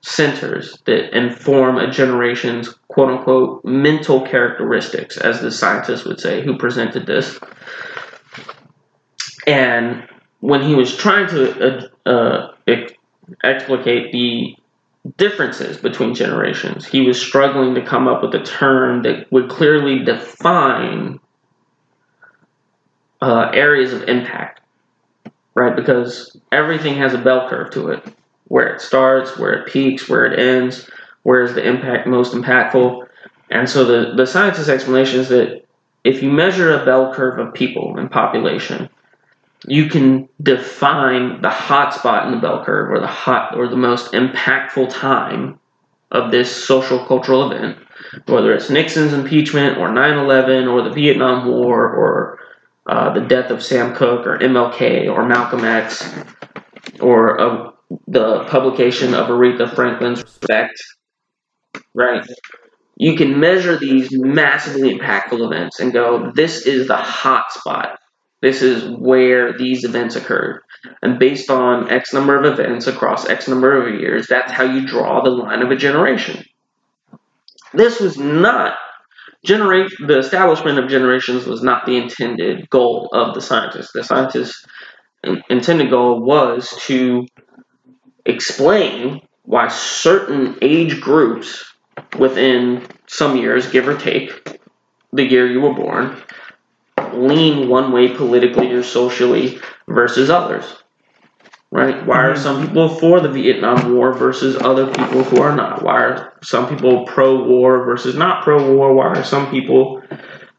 centers that inform a generation's quote unquote mental characteristics, as the scientist would say who presented this. And when he was trying to uh, uh, explicate the differences between generations, he was struggling to come up with a term that would clearly define uh, areas of impact right? Because everything has a bell curve to it. Where it starts, where it peaks, where it ends, where is the impact most impactful. And so the, the scientist's explanation is that if you measure a bell curve of people and population, you can define the hot spot in the bell curve or the hot or the most impactful time of this social cultural event, whether it's Nixon's impeachment or 9 11 or the Vietnam War or uh, the death of Sam Cooke or MLK or Malcolm X or uh, the publication of Aretha Franklin's Respect, right? You can measure these massively impactful events and go, this is the hot spot. This is where these events occurred. And based on X number of events across X number of years, that's how you draw the line of a generation. This was not generate the establishment of generations was not the intended goal of the scientists. The scientists' intended goal was to explain why certain age groups within some years, give or take, the year you were born, lean one way politically or socially versus others. Right? Why are mm-hmm. some people for the Vietnam War versus other people who are not? Why are some people pro war versus not pro war? Why are some people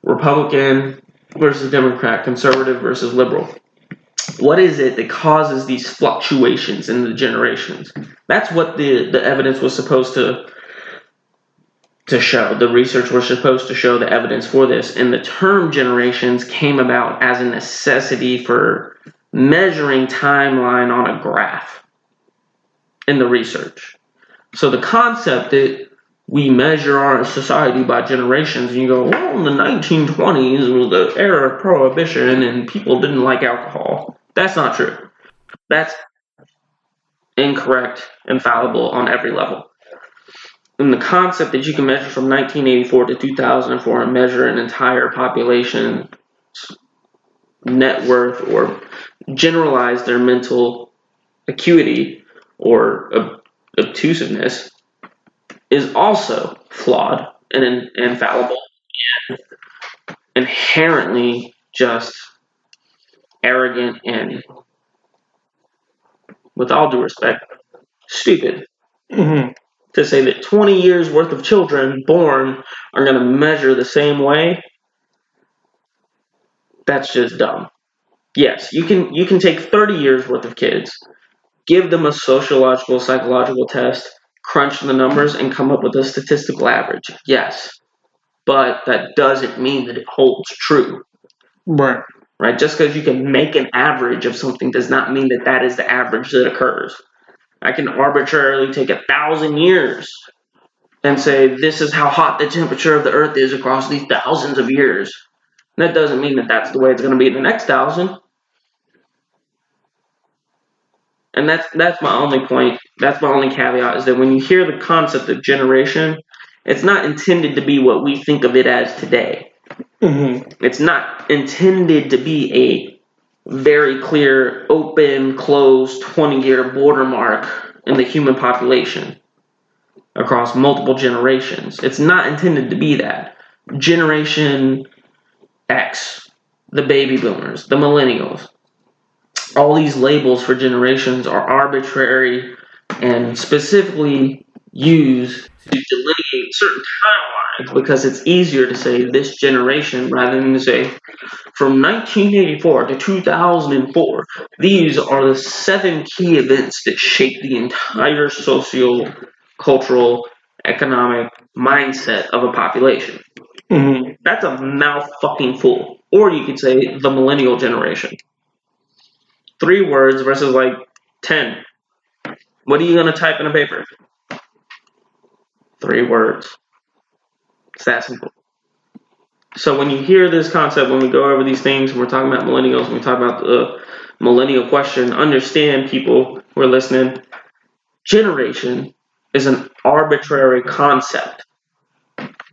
Republican versus Democrat, conservative versus liberal? What is it that causes these fluctuations in the generations? That's what the, the evidence was supposed to to show. The research was supposed to show the evidence for this. And the term generations came about as a necessity for measuring timeline on a graph in the research. So the concept that we measure our society by generations, and you go, well, in the 1920s was the era of prohibition and people didn't like alcohol. That's not true. That's incorrect and fallible on every level. And the concept that you can measure from 1984 to 2004 and measure an entire population net worth or generalize their mental acuity or ob- obtusiveness is also flawed and in- infallible and inherently just arrogant and, with all due respect, stupid Mm-hmm. To say that 20 years worth of children born are going to measure the same way that's just dumb. Yes you can you can take 30 years worth of kids give them a sociological psychological test crunch the numbers and come up with a statistical average. Yes but that doesn't mean that it holds true. Right. right just because you can make an average of something does not mean that that is the average that occurs i can arbitrarily take a thousand years and say this is how hot the temperature of the earth is across these thousands of years. That doesn't mean that that's the way it's going to be in the next thousand. And that's that's my only point. That's my only caveat is that when you hear the concept of generation it's not intended to be what we think of it as today. Mm-hmm. it's not intended to be very clear open, closed 20 year border mark in the human population across multiple generations. It's not intended to be that. Generation X, the baby boomers, the millennials, all these labels for generations are arbitrary and specifically used to delineate certain timelines because it's easier to say this generation rather than to say from 1984 to 2004. These are the seven key events that shape the entire social, cultural, economic mindset of a population. Mm-hmm. That's a mouth fucking full. Or you could say the millennial generation. Three words versus like 10. What are you going to type in a paper? Three words. It's that simple. So when you hear this concept, when we go over these things, we're talking about millennials, when we talk about the millennial question, understand people who are listening, generation is an arbitrary concept.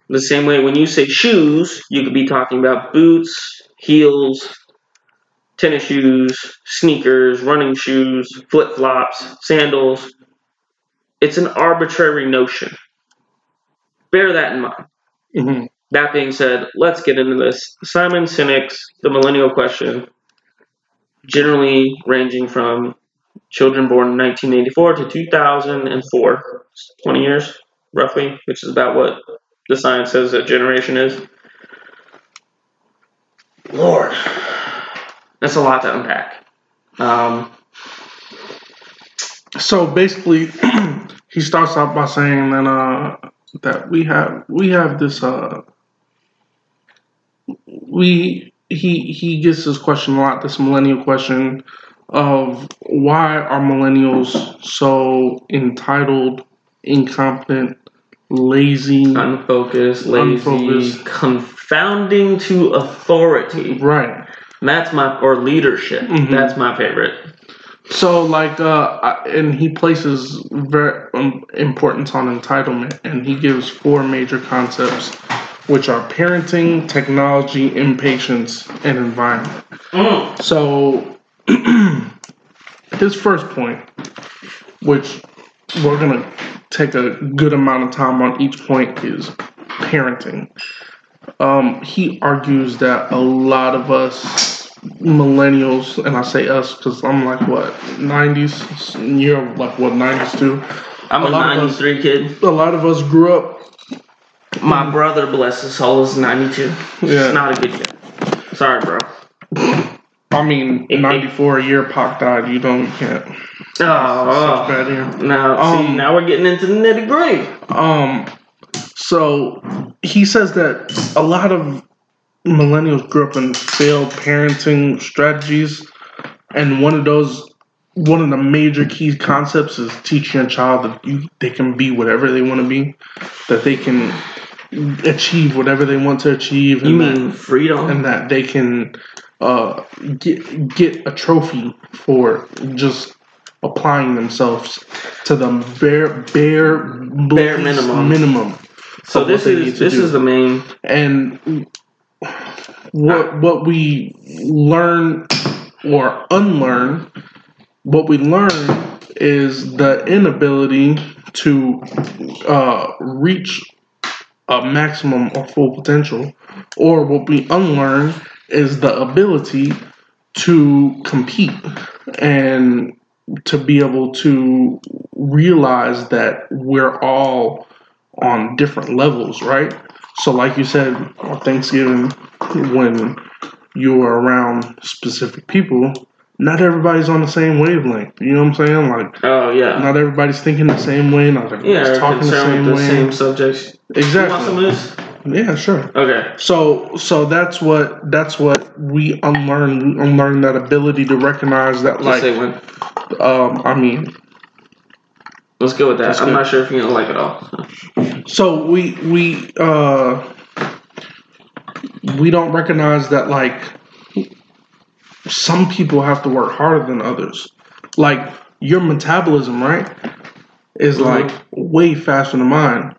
The same way when you say shoes, you could be talking about boots, heels, tennis shoes, sneakers, running shoes, flip flops, sandals. It's an arbitrary notion. Bear that in mind. Mm-hmm. That being said, let's get into this. Simon Sinek's The Millennial Question, generally ranging from children born in 1984 to 2004, 20 years roughly, which is about what the science says a generation is. Lord, that's a lot to unpack. Um, So basically, he starts off by saying that uh, that we have we have this uh, we he he gets this question a lot. This millennial question of why are millennials so entitled, incompetent, lazy? unfocused, lazy, Unfocused. confounding to authority. Right. That's my or leadership. Mhm. That's my favorite. So like, uh, and he places very um, importance on entitlement, and he gives four major concepts, which are parenting, technology, impatience, and environment. Mm. So his first point, which we're gonna take a good amount of time on each point, is parenting. Um, he argues that a lot of us millennials, and I say us because I'm like what 90s, you're like what 90s too. I'm A a, lot of us- 93 kid. A lot of us grew up. My brother, bless his soul, is 92. Yeah. It's not a good kid. Sorry, bro. I mean, 94 a year Pac died. You don't you can't. Such Oh, bad here. now see, Um, now we're getting into the nitty gritty. Um, so he says that a lot of millennials grew up in failed parenting strategies, and one of those, one of the major key concepts is teaching a child that you they can be whatever they want to be, that they can achieve whatever they want to achieve. You and that- mean freedom? and that they can uh, get get a trophy for just applying themselves to the bare bare Bare minimum. minimum. so this what they need is this do. is the main. and what what we learn or unlearn what we learn is the inability to uh, reach a maximum or full potential or what we unlearn is the ability to compete and to be able to realize that we're all on different levels, right? So, like you said, on Thanksgiving, when you are around specific people, not everybody's on the same wavelength. You know what I'm saying? Like, Oh yeah. not everybody's thinking the same way. Not everybody's yeah, talking the same the way. same subjects. You want some Exactly. Yeah, sure. Okay. So, so that's what that's what we unlearn. We unlearn that ability to recognize that, Just like, um, I mean, Let's go with that. I'm good. not sure if you're gonna like it all. so we we uh we don't recognize that like some people have to work harder than others like your metabolism right is Mhm. like way faster than mine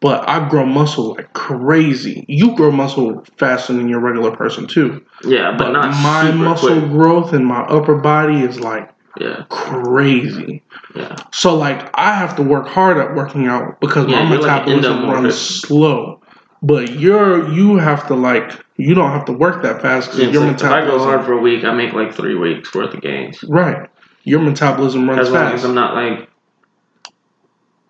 but I grow muscle like crazy. You grow muscle faster than your regular person too. Yeah, but, But not my muscle quick. growth in my upper body is like Yeah, crazy. yeah. So like I have to work hard at working out because Yeah, my you're like metabolism runs slow. But you're you have to like you don't have to work that fast because it's your like, if I go hard for a week, I make like three weeks worth of gains. right. Your metabolism runs As long as. I'm not like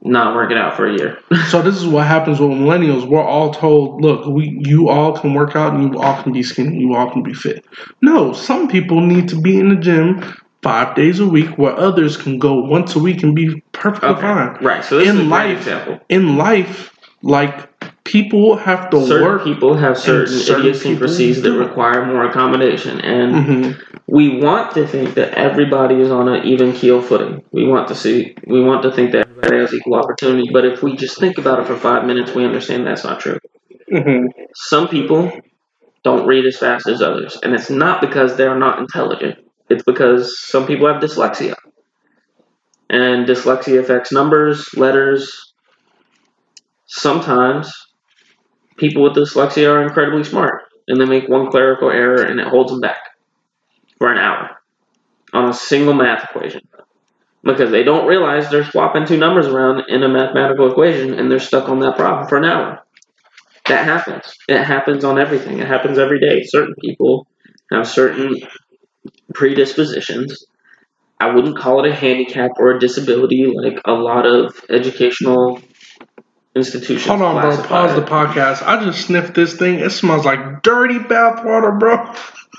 not working out for a year. So this is what happens with millennials. We're all told, look, we you all can work out and you all can be skinny, you all can be fit. No, some people need to be in the gym five days a week, where others can go once a week and be perfectly Okay, fine. right. So this In is a great life, example. In life, like people have to Certain work. people have certain, certain idiosyncrasies that require more accommodation, and Mhm. we want to think that everybody is on an even keel footing. We want to see, we want to think that everybody has equal opportunity. But if we just think about it for five minutes, we understand that's not true. Mhm. Some people don't read as fast as others, and it's not because they're not intelligent. It's because some people have dyslexia, and dyslexia affects numbers, letters. Sometimes people with dyslexia are incredibly smart, and they make one clerical error, and it holds them back for an hour on a single math equation because they don't realize they're swapping two numbers around in a mathematical equation, and they're stuck on that problem for an hour. That happens. It happens on everything. It happens every day. Certain people have certain predispositions. I wouldn't call it a handicap or a disability like a lot of educational institutions. Hold on, bro. Pause it. the podcast. I just sniffed this thing. It smells like dirty bathwater, bro.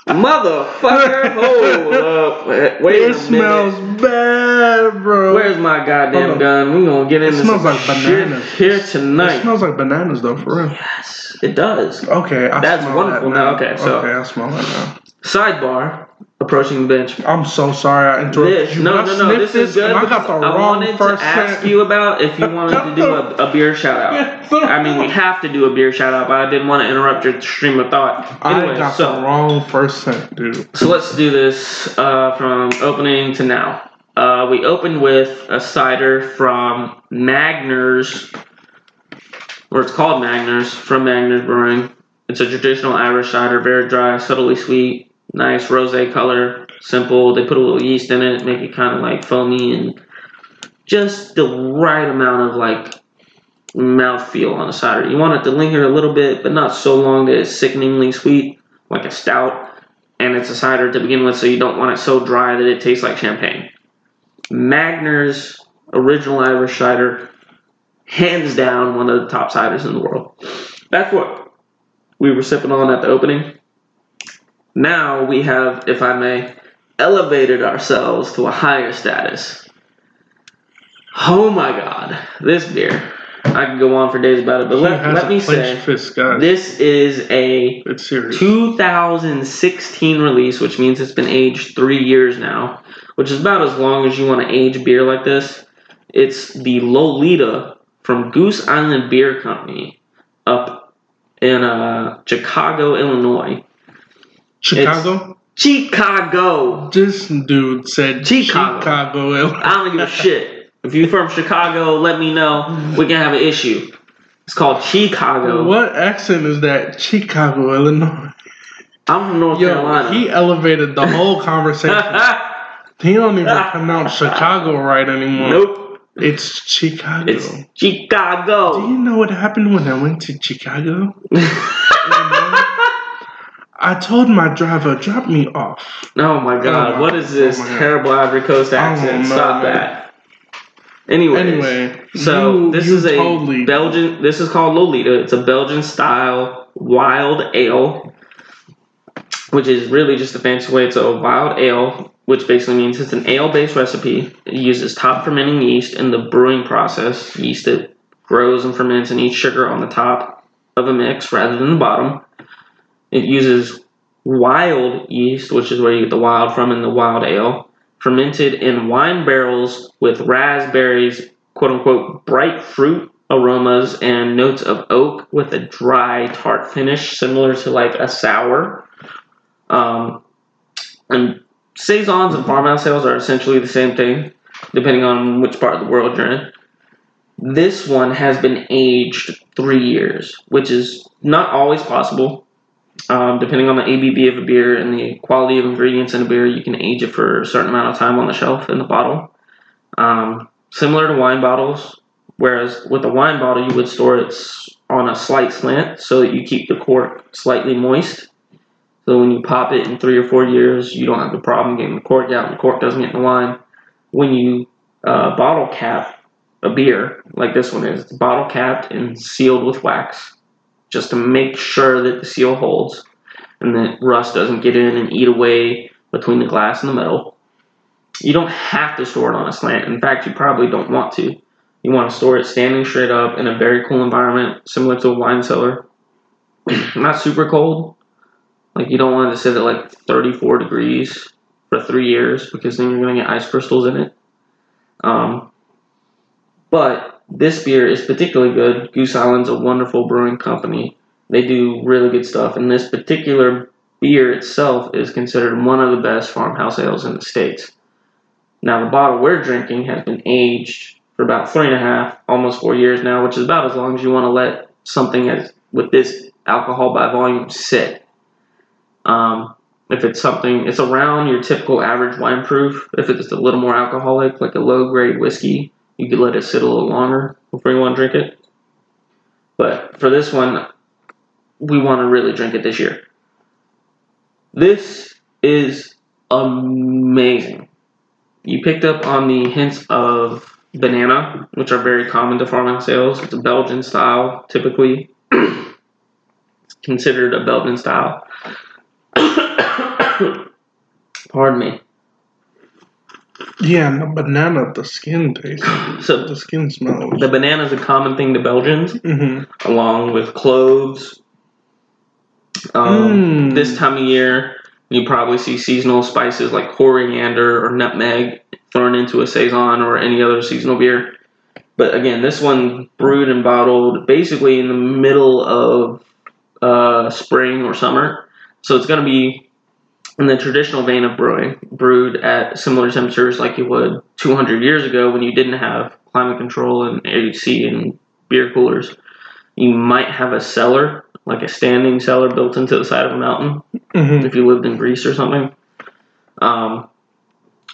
Motherfucker! Hold up. Wait It smells bad, bro. Where's my goddamn gun? We gonna get It into smells some like bananas. here tonight. It smells like bananas, though, for real. yes, it does. Okay, I That's wonderful that now. Okay, so- okay, I smell that now. Sidebar. Approaching the bench. I'm so sorry I interrupted This, you. no, no, no. This is good. I got the I wrong wanted to ask you about if you wanted to do a, a beer shout out. I mean, we have to do a beer shout out, but I didn't want to interrupt your stream of thought. I got so the wrong first scent, dude. So let's do this uh, from opening to now. Uh, we opened with a cider from Magners, or it's called Magners, from Magners Brewing. It's a traditional Irish cider, very dry, subtly sweet, nice rose color, simple. They put a little yeast in it, make it kind of like foamy and just the right amount of like mouthfeel on a cider. You want it to linger a little bit, but not so long that it's sickeningly sweet, like a stout and it's a cider to begin with, so you don't want it so dry that it tastes like champagne. Magner's original Irish cider, hands down one of the top ciders in the world. That's what we were sipping on at the opening. Now we have, if I may, elevated ourselves to a higher status. Oh my god, this beer. I could go on for days about it, but let, let me say, this is a it's 2016 release, which means it's been aged three years now, which is about as long as you want to age beer like this. It's the Lolita from Goose Island Beer Company up in uh, Chicago, Illinois. Chicago. Chicago! This dude said Chicago. Chicago. Illinois. I don't give a shit. If you're from Chicago, let me know. We can have an issue. It's called Chicago. What accent is that? Chicago, Illinois. I'm from North Yo, Carolina. he elevated the whole conversation. he don't even pronounce Chicago right anymore. nope. It's Chicago. It's Chicago. Do you know what happened when I went to Chicago? I told my driver, drop me off. Oh my god, Oh what is this oh terrible Ivory Coast oh accent? know, Stop that. Anyways, Anyway, so you- this you is a totally- Belgian. This is called Lolita. It's a Belgian style wild ale, which is really just a fancy way. It's a wild ale, which basically means it's an ale-based recipe. It uses top fermenting yeast in the brewing process. Yeast that grows and ferments and eats sugar on the top of a mix rather than the bottom. It uses wild yeast, which is where you get the wild from in the wild ale, fermented in wine barrels with raspberries, quote unquote, bright fruit aromas and notes of oak with a dry tart finish, similar to like a sour. Um, and saisons and farmhouse ales are essentially the same thing, depending on which part of the world you're in. This one has been aged three years, which is not always possible. Um, depending on the ABV of a beer and the quality of ingredients in a beer, you can age it for a certain amount of time on the shelf in the bottle. Um, similar to wine bottles, whereas with a wine bottle, you would store it on a slight slant so that you keep the cork slightly moist. So when you pop it in three or four years, you don't have the problem getting the cork out and the cork doesn't get in the wine. When you uh, bottle cap a beer, like this one is, it's bottle capped and sealed with wax, just to make sure that the seal holds and that rust doesn't get in and eat away between the glass and the metal. You don't have to store it on a slant. In fact, you probably don't want to. You want to store it standing straight up in a very cool environment, similar to a wine cellar. Not super cold. Like you don't want to sit at like 34 degrees for three years because then you're going to get ice crystals in it. Um, but this beer is particularly good. Goose Island's a wonderful brewing company. They do really good stuff, and this particular beer itself is considered one of the best farmhouse ales in the states. Now, the bottle we're drinking has been aged for about three and a half, almost four years now, which is about as long as you want to let something as with this alcohol by volume sit. Um, if it's something, it's around your typical average wine proof. If it's just a little more alcoholic, like a low grade whiskey, you could let it sit a little longer before you want to drink it. But for this one, we want to really drink it this year. This is amazing. You picked up on the hints of banana, which are very common to farmhouse ales. It's a Belgian style, typically. considered a Belgian style. Pardon me. Yeah, and the banana, the skin tastes. So The skin smells. the banana is a common thing to Belgians, hmm along with cloves. Um, Mm. This time of year, you probably see seasonal spices like coriander or nutmeg thrown into a saison or any other seasonal beer. But again, this one brewed and bottled basically in the middle of uh, spring or summer, so it's going to be in the traditional vein of brewing, brewed at similar temperatures like you would 200 years ago when you didn't have climate control and AC and beer coolers. You might have a cellar, like a standing cellar built into the side of a mountain, hmm if you lived in Greece or something, um,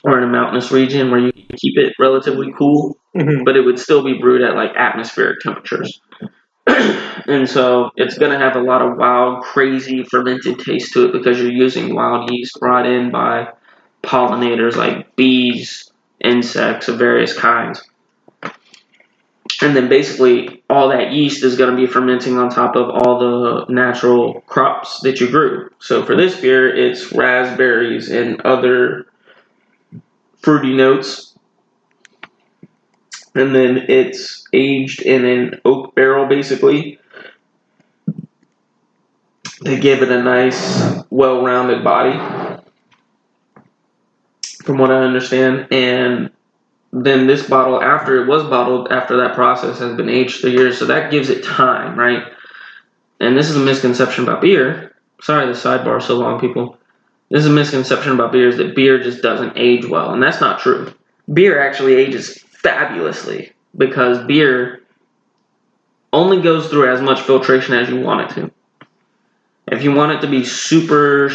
or in a mountainous region where you keep it relatively cool, hmm but it would still be brewed at like atmospheric temperatures. and so it's going to have a lot of wild, crazy fermented taste to it because you're using wild yeast brought in by pollinators like bees, insects of various kinds. And then basically, all that yeast is going to be fermenting on top of all the natural crops that you grew. So for this beer, it's raspberries and other fruity notes and then it's aged in an oak barrel basically. To give it a nice well-rounded body from what i understand. And then this bottle after it was bottled after that process has been aged three years so that gives it time right? And this is a misconception about beer. Sorry the sidebar so long people. This is a misconception about beer is that beer just doesn't age well and that's not true. Beer actually ages fabulously because beer only goes through as much filtration as you want it to. If you want it to be super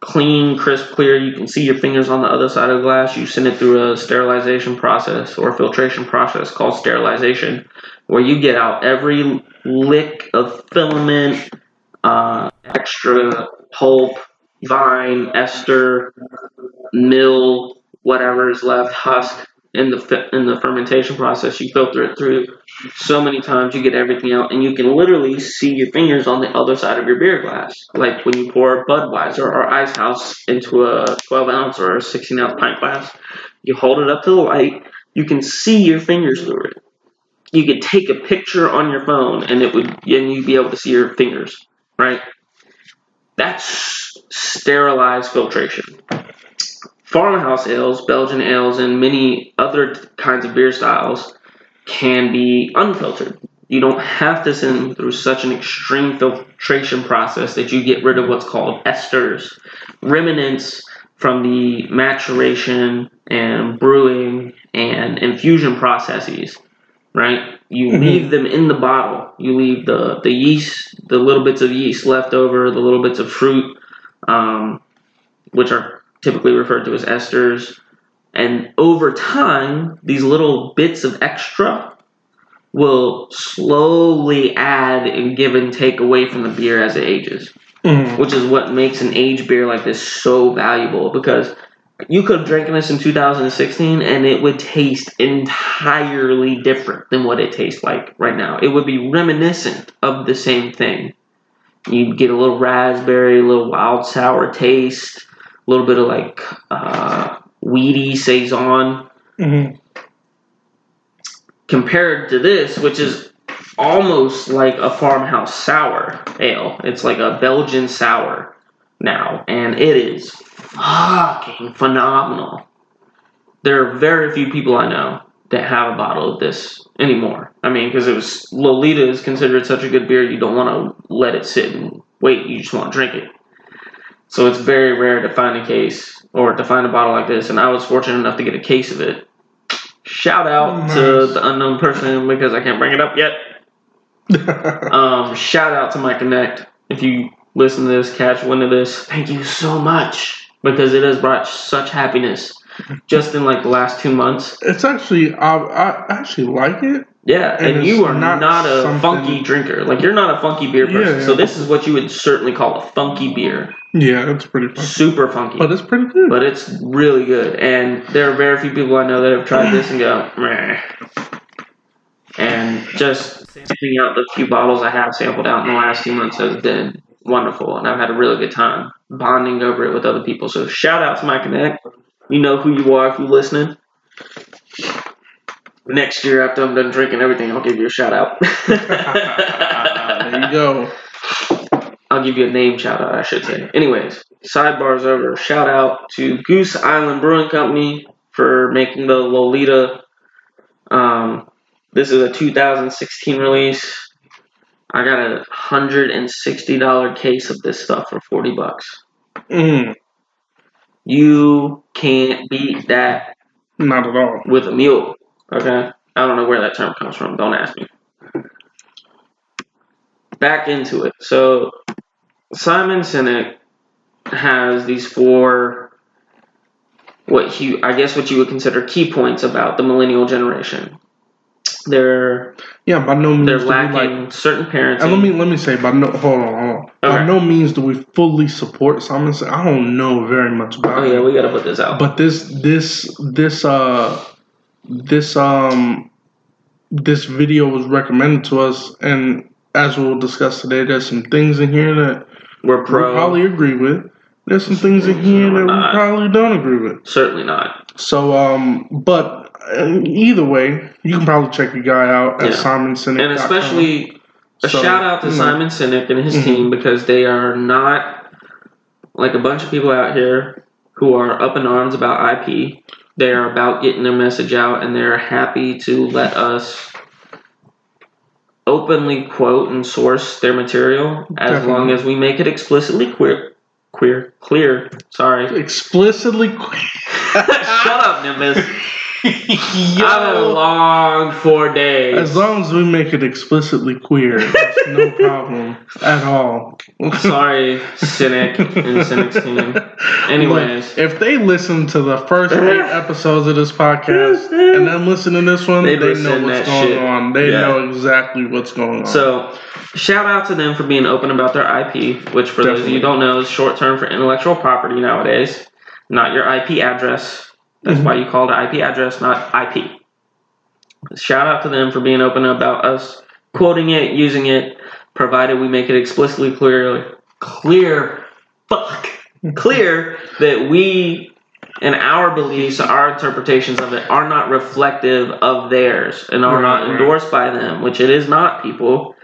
clean, crisp, clear, you can see your fingers on the other side of the glass. You send it through a sterilization process or filtration process called sterilization, where you get out every lick of filament, uh, extra pulp, vine, ester, mill, whatever is left, husk in the in the fermentation process. You filter it through so many times, you get everything out, and you can literally see your fingers on the other side of your beer glass, like when you pour Budweiser or Ice House into a 12 ounce or a 16 ounce pint glass. You hold it up to the light, you can see your fingers through it. You could take a picture on your phone, and it would, and you'd be able to see your fingers, right? That's sterilized filtration farmhouse ales, Belgian ales, and many other kinds of beer styles can be unfiltered. You don't have to send them through such an extreme filtration process that you get rid of what's called esters, remnants from the maturation and brewing and infusion processes right? You Mhm. leave them in the bottle. You leave the the yeast, the little bits of yeast left over, the little bits of fruit, um, which are typically referred to as esters. And over time, these little bits of extra will slowly add and give and take away from the beer as it ages Mhm. which is what makes an aged beer like this so valuable because you could have drinking this in 2016 and it would taste entirely different than what it tastes like right now. It would be reminiscent of the same thing. You'd get a little raspberry, a little wild sour taste, little bit of like uh, weedy saison Mhm. compared to this, which is almost like a farmhouse sour ale. It's like a Belgian sour now, and it is fucking phenomenal. There are very few people I know that have a bottle of this anymore. I mean, because it was Lolita is considered such a good beer, you don't want to let it sit and wait. You just want to drink it. So it's very rare to find a case or to find a bottle like this, and I was fortunate enough to get a case of it. Shout out to Nice. the unknown person because I can't bring it up yet. Um, shout out to my Connect. If you listen to this, catch wind of this, thank you so much because it has brought such happiness just in like the last two months. it's actually I, I actually like it. Yeah, And and, you are not, not a something- funky drinker. Like you're not a funky beer person. Yeah, So this is what you would certainly call a funky beer. Yeah, it's pretty fun. Super funky. Oh, but it's pretty good. but it's really good. And there are very few people I know that have tried this and go, Meh. And just sampling out the few bottles I have sampled out in the last few months has been wonderful, and I've had a really good time bonding over it with other people. So shout out to my connect. You know who you are if you're listening. Next year, after I'm done drinking everything, I'll give you a shout out. there you go. I'll give you a name shout out, I should say. Anyways, sidebars over. Shout out to Goose Island Brewing Company for making the Lolita. Um, this is a 2016 release. I got a hundred and sixty dollar case of this stuff for forty bucks. Mm, You can't beat that not at all. with a mule. Okay, I don't know where that term comes from. Don't ask me. Back into it. So Simon Sinek has these four, what he, I guess, what you would consider key points about the millennial generation. They're Yeah, by no means they're lacking like. certain parents. And let me let me say, by no hold on, hold on. By no means do we fully support Simon. Sinek. I don't know very much about oh him. yeah, we gotta put this out. But this this this uh this um this video was recommended to us and as we'll discuss today, there's some things in here that We're we probably agree with. There's some things in here that we probably don't agree with. Certainly not. So um but uh, either way, you can probably check the guy out at Yeah. Simon Sinek. And especially a So, shout out to you know. Simon Sinek and his Mhm. team because they are not like a bunch of people out here who are up in arms about IP. They are about getting their message out and they're happy to let us openly quote and source their material as Definitely. long as we make it explicitly queer queer clear. Sorry. explicitly Shut up, Nimbus. I've had a long four days. As long as we make it explicitly queer, it's no problem at all. Sorry, Sinek and Sinek's team. Anyways. Look, if they listen to the first eight episodes of this podcast and then listen to this one, They they, know what's going shit. on. They Yeah. know exactly what's going on. So, shout out to them for being open about their IP, which for those of you who don't know is short term for intellectual property nowadays, not your IP address. That's Mhm. why you call it IP address, not IP. Shout out to them for being open about us quoting it, using it, provided we make it explicitly clear, clear, fuck, clear that we and our beliefs, our interpretations of it are not reflective of theirs and are Right, not right. endorsed by them, which it is not, people.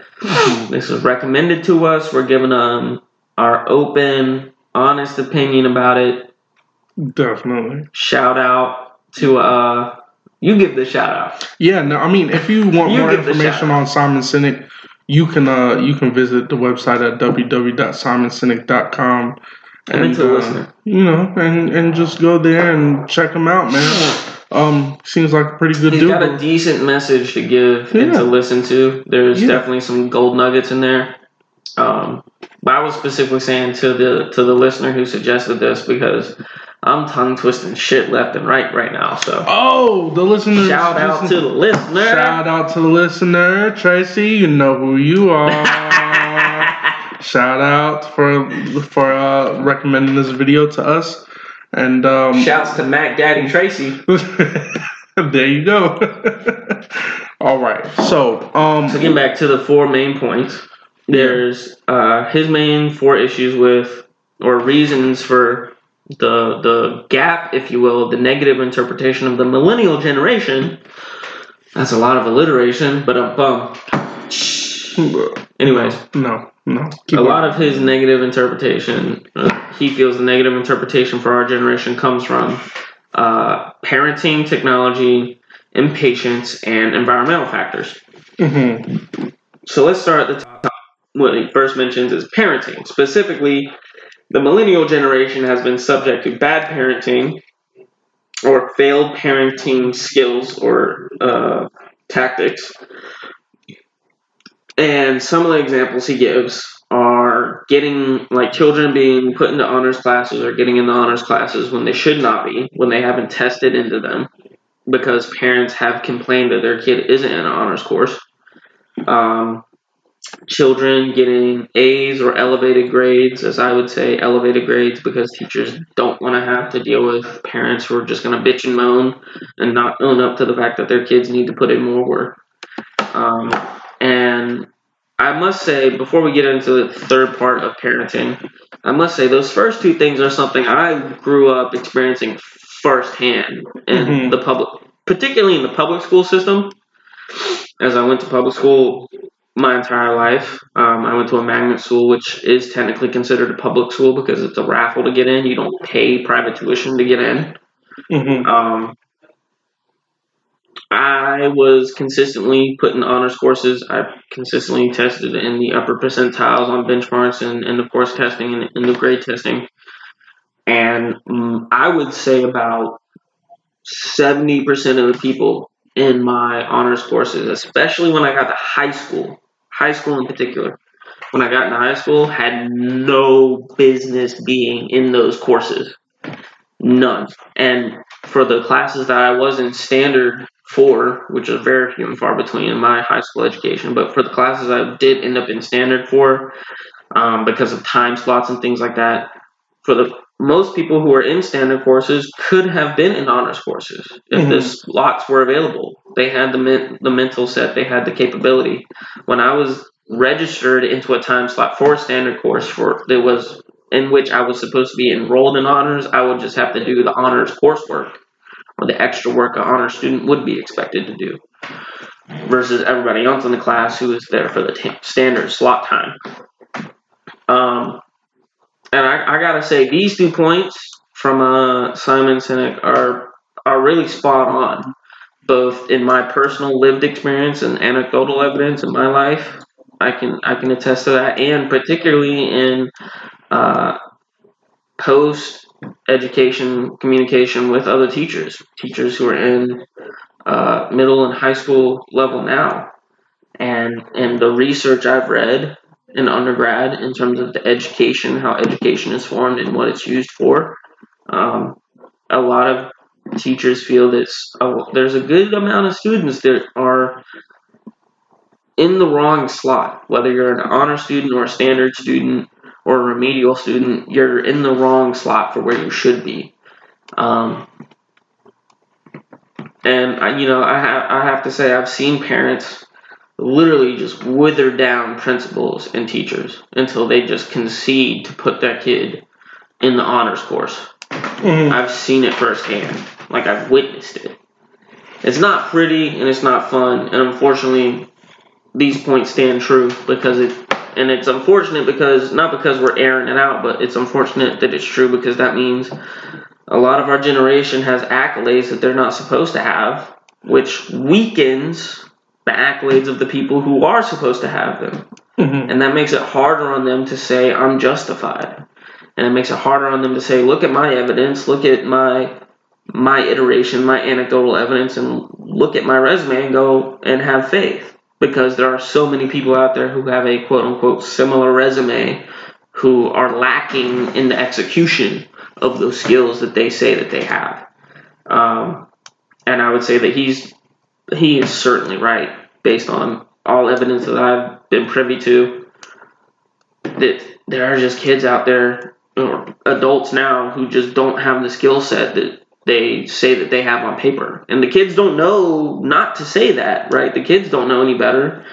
this is recommended to us. We're giving um our open, honest opinion about it. Definitely. Shout out to uh you give the shout out. Yeah, no, I mean, if you want You more information on Simon Sinek, you can uh you can visit the website at www.simonsinek.com. And then to the uh, you know, and and just go there and check him out, man. Um, seems like a pretty good He's dude. got a decent message to give and to listen to. There's Yeah. definitely some gold nuggets in there. Um, but I was specifically saying to the to the listener who suggested this because I'm tongue twisting shit left and right right now. So oh, the listeners. shout out to the listener. Shout out to the listener, Tracy. You know who you are. Shout out for for uh, recommending this video to us. And um, Shouts to Mac Daddy Tracy. there you go. All right. So, um, So getting back to the four main points, there's uh, his main four issues with or reasons for the the gap, if you will, the negative interpretation of the millennial generation. That's a lot of alliteration, but um, bum. Anyways, no, no. a Keep lot of his negative interpretation, uh, he feels the negative interpretation for our generation comes from uh, parenting, technology, impatience, and environmental factors. hmm So let's start at the top. What he first mentions is parenting. Specifically, the millennial generation has been subject to bad parenting or failed parenting skills or uh, tactics. And some of the examples he gives are getting, like, children being put into honors classes or getting into honors classes when they should not be, when they haven't tested into them, because parents have complained that their kid isn't in an honors course. Um, children getting A's or elevated grades, as I would say, elevated grades because teachers don't want to have to deal with parents who are just going to bitch and moan and not own up to the fact that their kids need to put in more work. Um, and I must say, before we get into the third part of parenting, I must say those first two things are something I grew up experiencing firsthand in Mhm. the public, particularly in the public school system. As I went to public school my entire life, um, I went to a magnet school, which is technically considered a public school because it's a raffle to get in. You don't pay private tuition to get in. hmm Um, I was consistently put in honors courses. I consistently tested in the upper percentiles on benchmarks and, and of course testing and, and the grade testing. And mm, I would say about 70% of the people in my honors courses, especially when I got to high school, high school in particular, when I got into high school, had no business being in those courses. None. And for the classes that I was in standard for, which is very few and far between in my high school education, but for the classes I did end up in standard for, um, because of time slots and things like that, for the most people who were in standard courses could have been in honors courses if Mhm. the slots were available. They had the men- the mental set, they had the capability. When I was registered into a time slot for a standard course for that was in which I was supposed to be enrolled in honors, I would just have to do the honors coursework or the extra work an honor student would be expected to do versus everybody else in the class who is there for the t- standard slot time. I gotta say, these two points from uh, Simon Sinek are are really spot on, both in my personal lived experience and anecdotal evidence in my life. I can I can attest to that, and particularly in uh, post education communication with other teachers, teachers who are in uh, middle and high school level now, and and the research I've read in undergrad in terms of the education, how education is formed and what it's used for. Um, a lot of teachers feel that oh, there's a good amount of students that are in the wrong slot. Whether you're an honor student or a standard student or a remedial student, you're in the wrong slot for where you should be. Um, and I, you know, I have I have to say I've seen parents literally just wither down principals and teachers until they just concede to put that kid in the honors course. hmm I've seen it firsthand. Like I've witnessed it. It's not pretty and it's not fun, and unfortunately, these points stand true because it. And it's unfortunate because not because we're airing it out, but it's unfortunate that it's true because that means a lot of our generation has accolades that they're not supposed to have, which weakens the accolades of the people who are supposed to have them. hmm And that makes it harder on them to say, I'm justified. And it makes it harder on them to say, look at my evidence, look at my my iteration, my anecdotal evidence, and look at my resume and go and have faith. Because there are so many people out there who have a quote unquote similar resume who are lacking in the execution of those skills that they say that they have. Um, and I would say that he's he is certainly right based on all evidence that I've been privy to. That there are just kids out there or adults now who just don't have the skill set that they say that they have on paper. And the kids don't know not to say that, right? The kids don't know any better.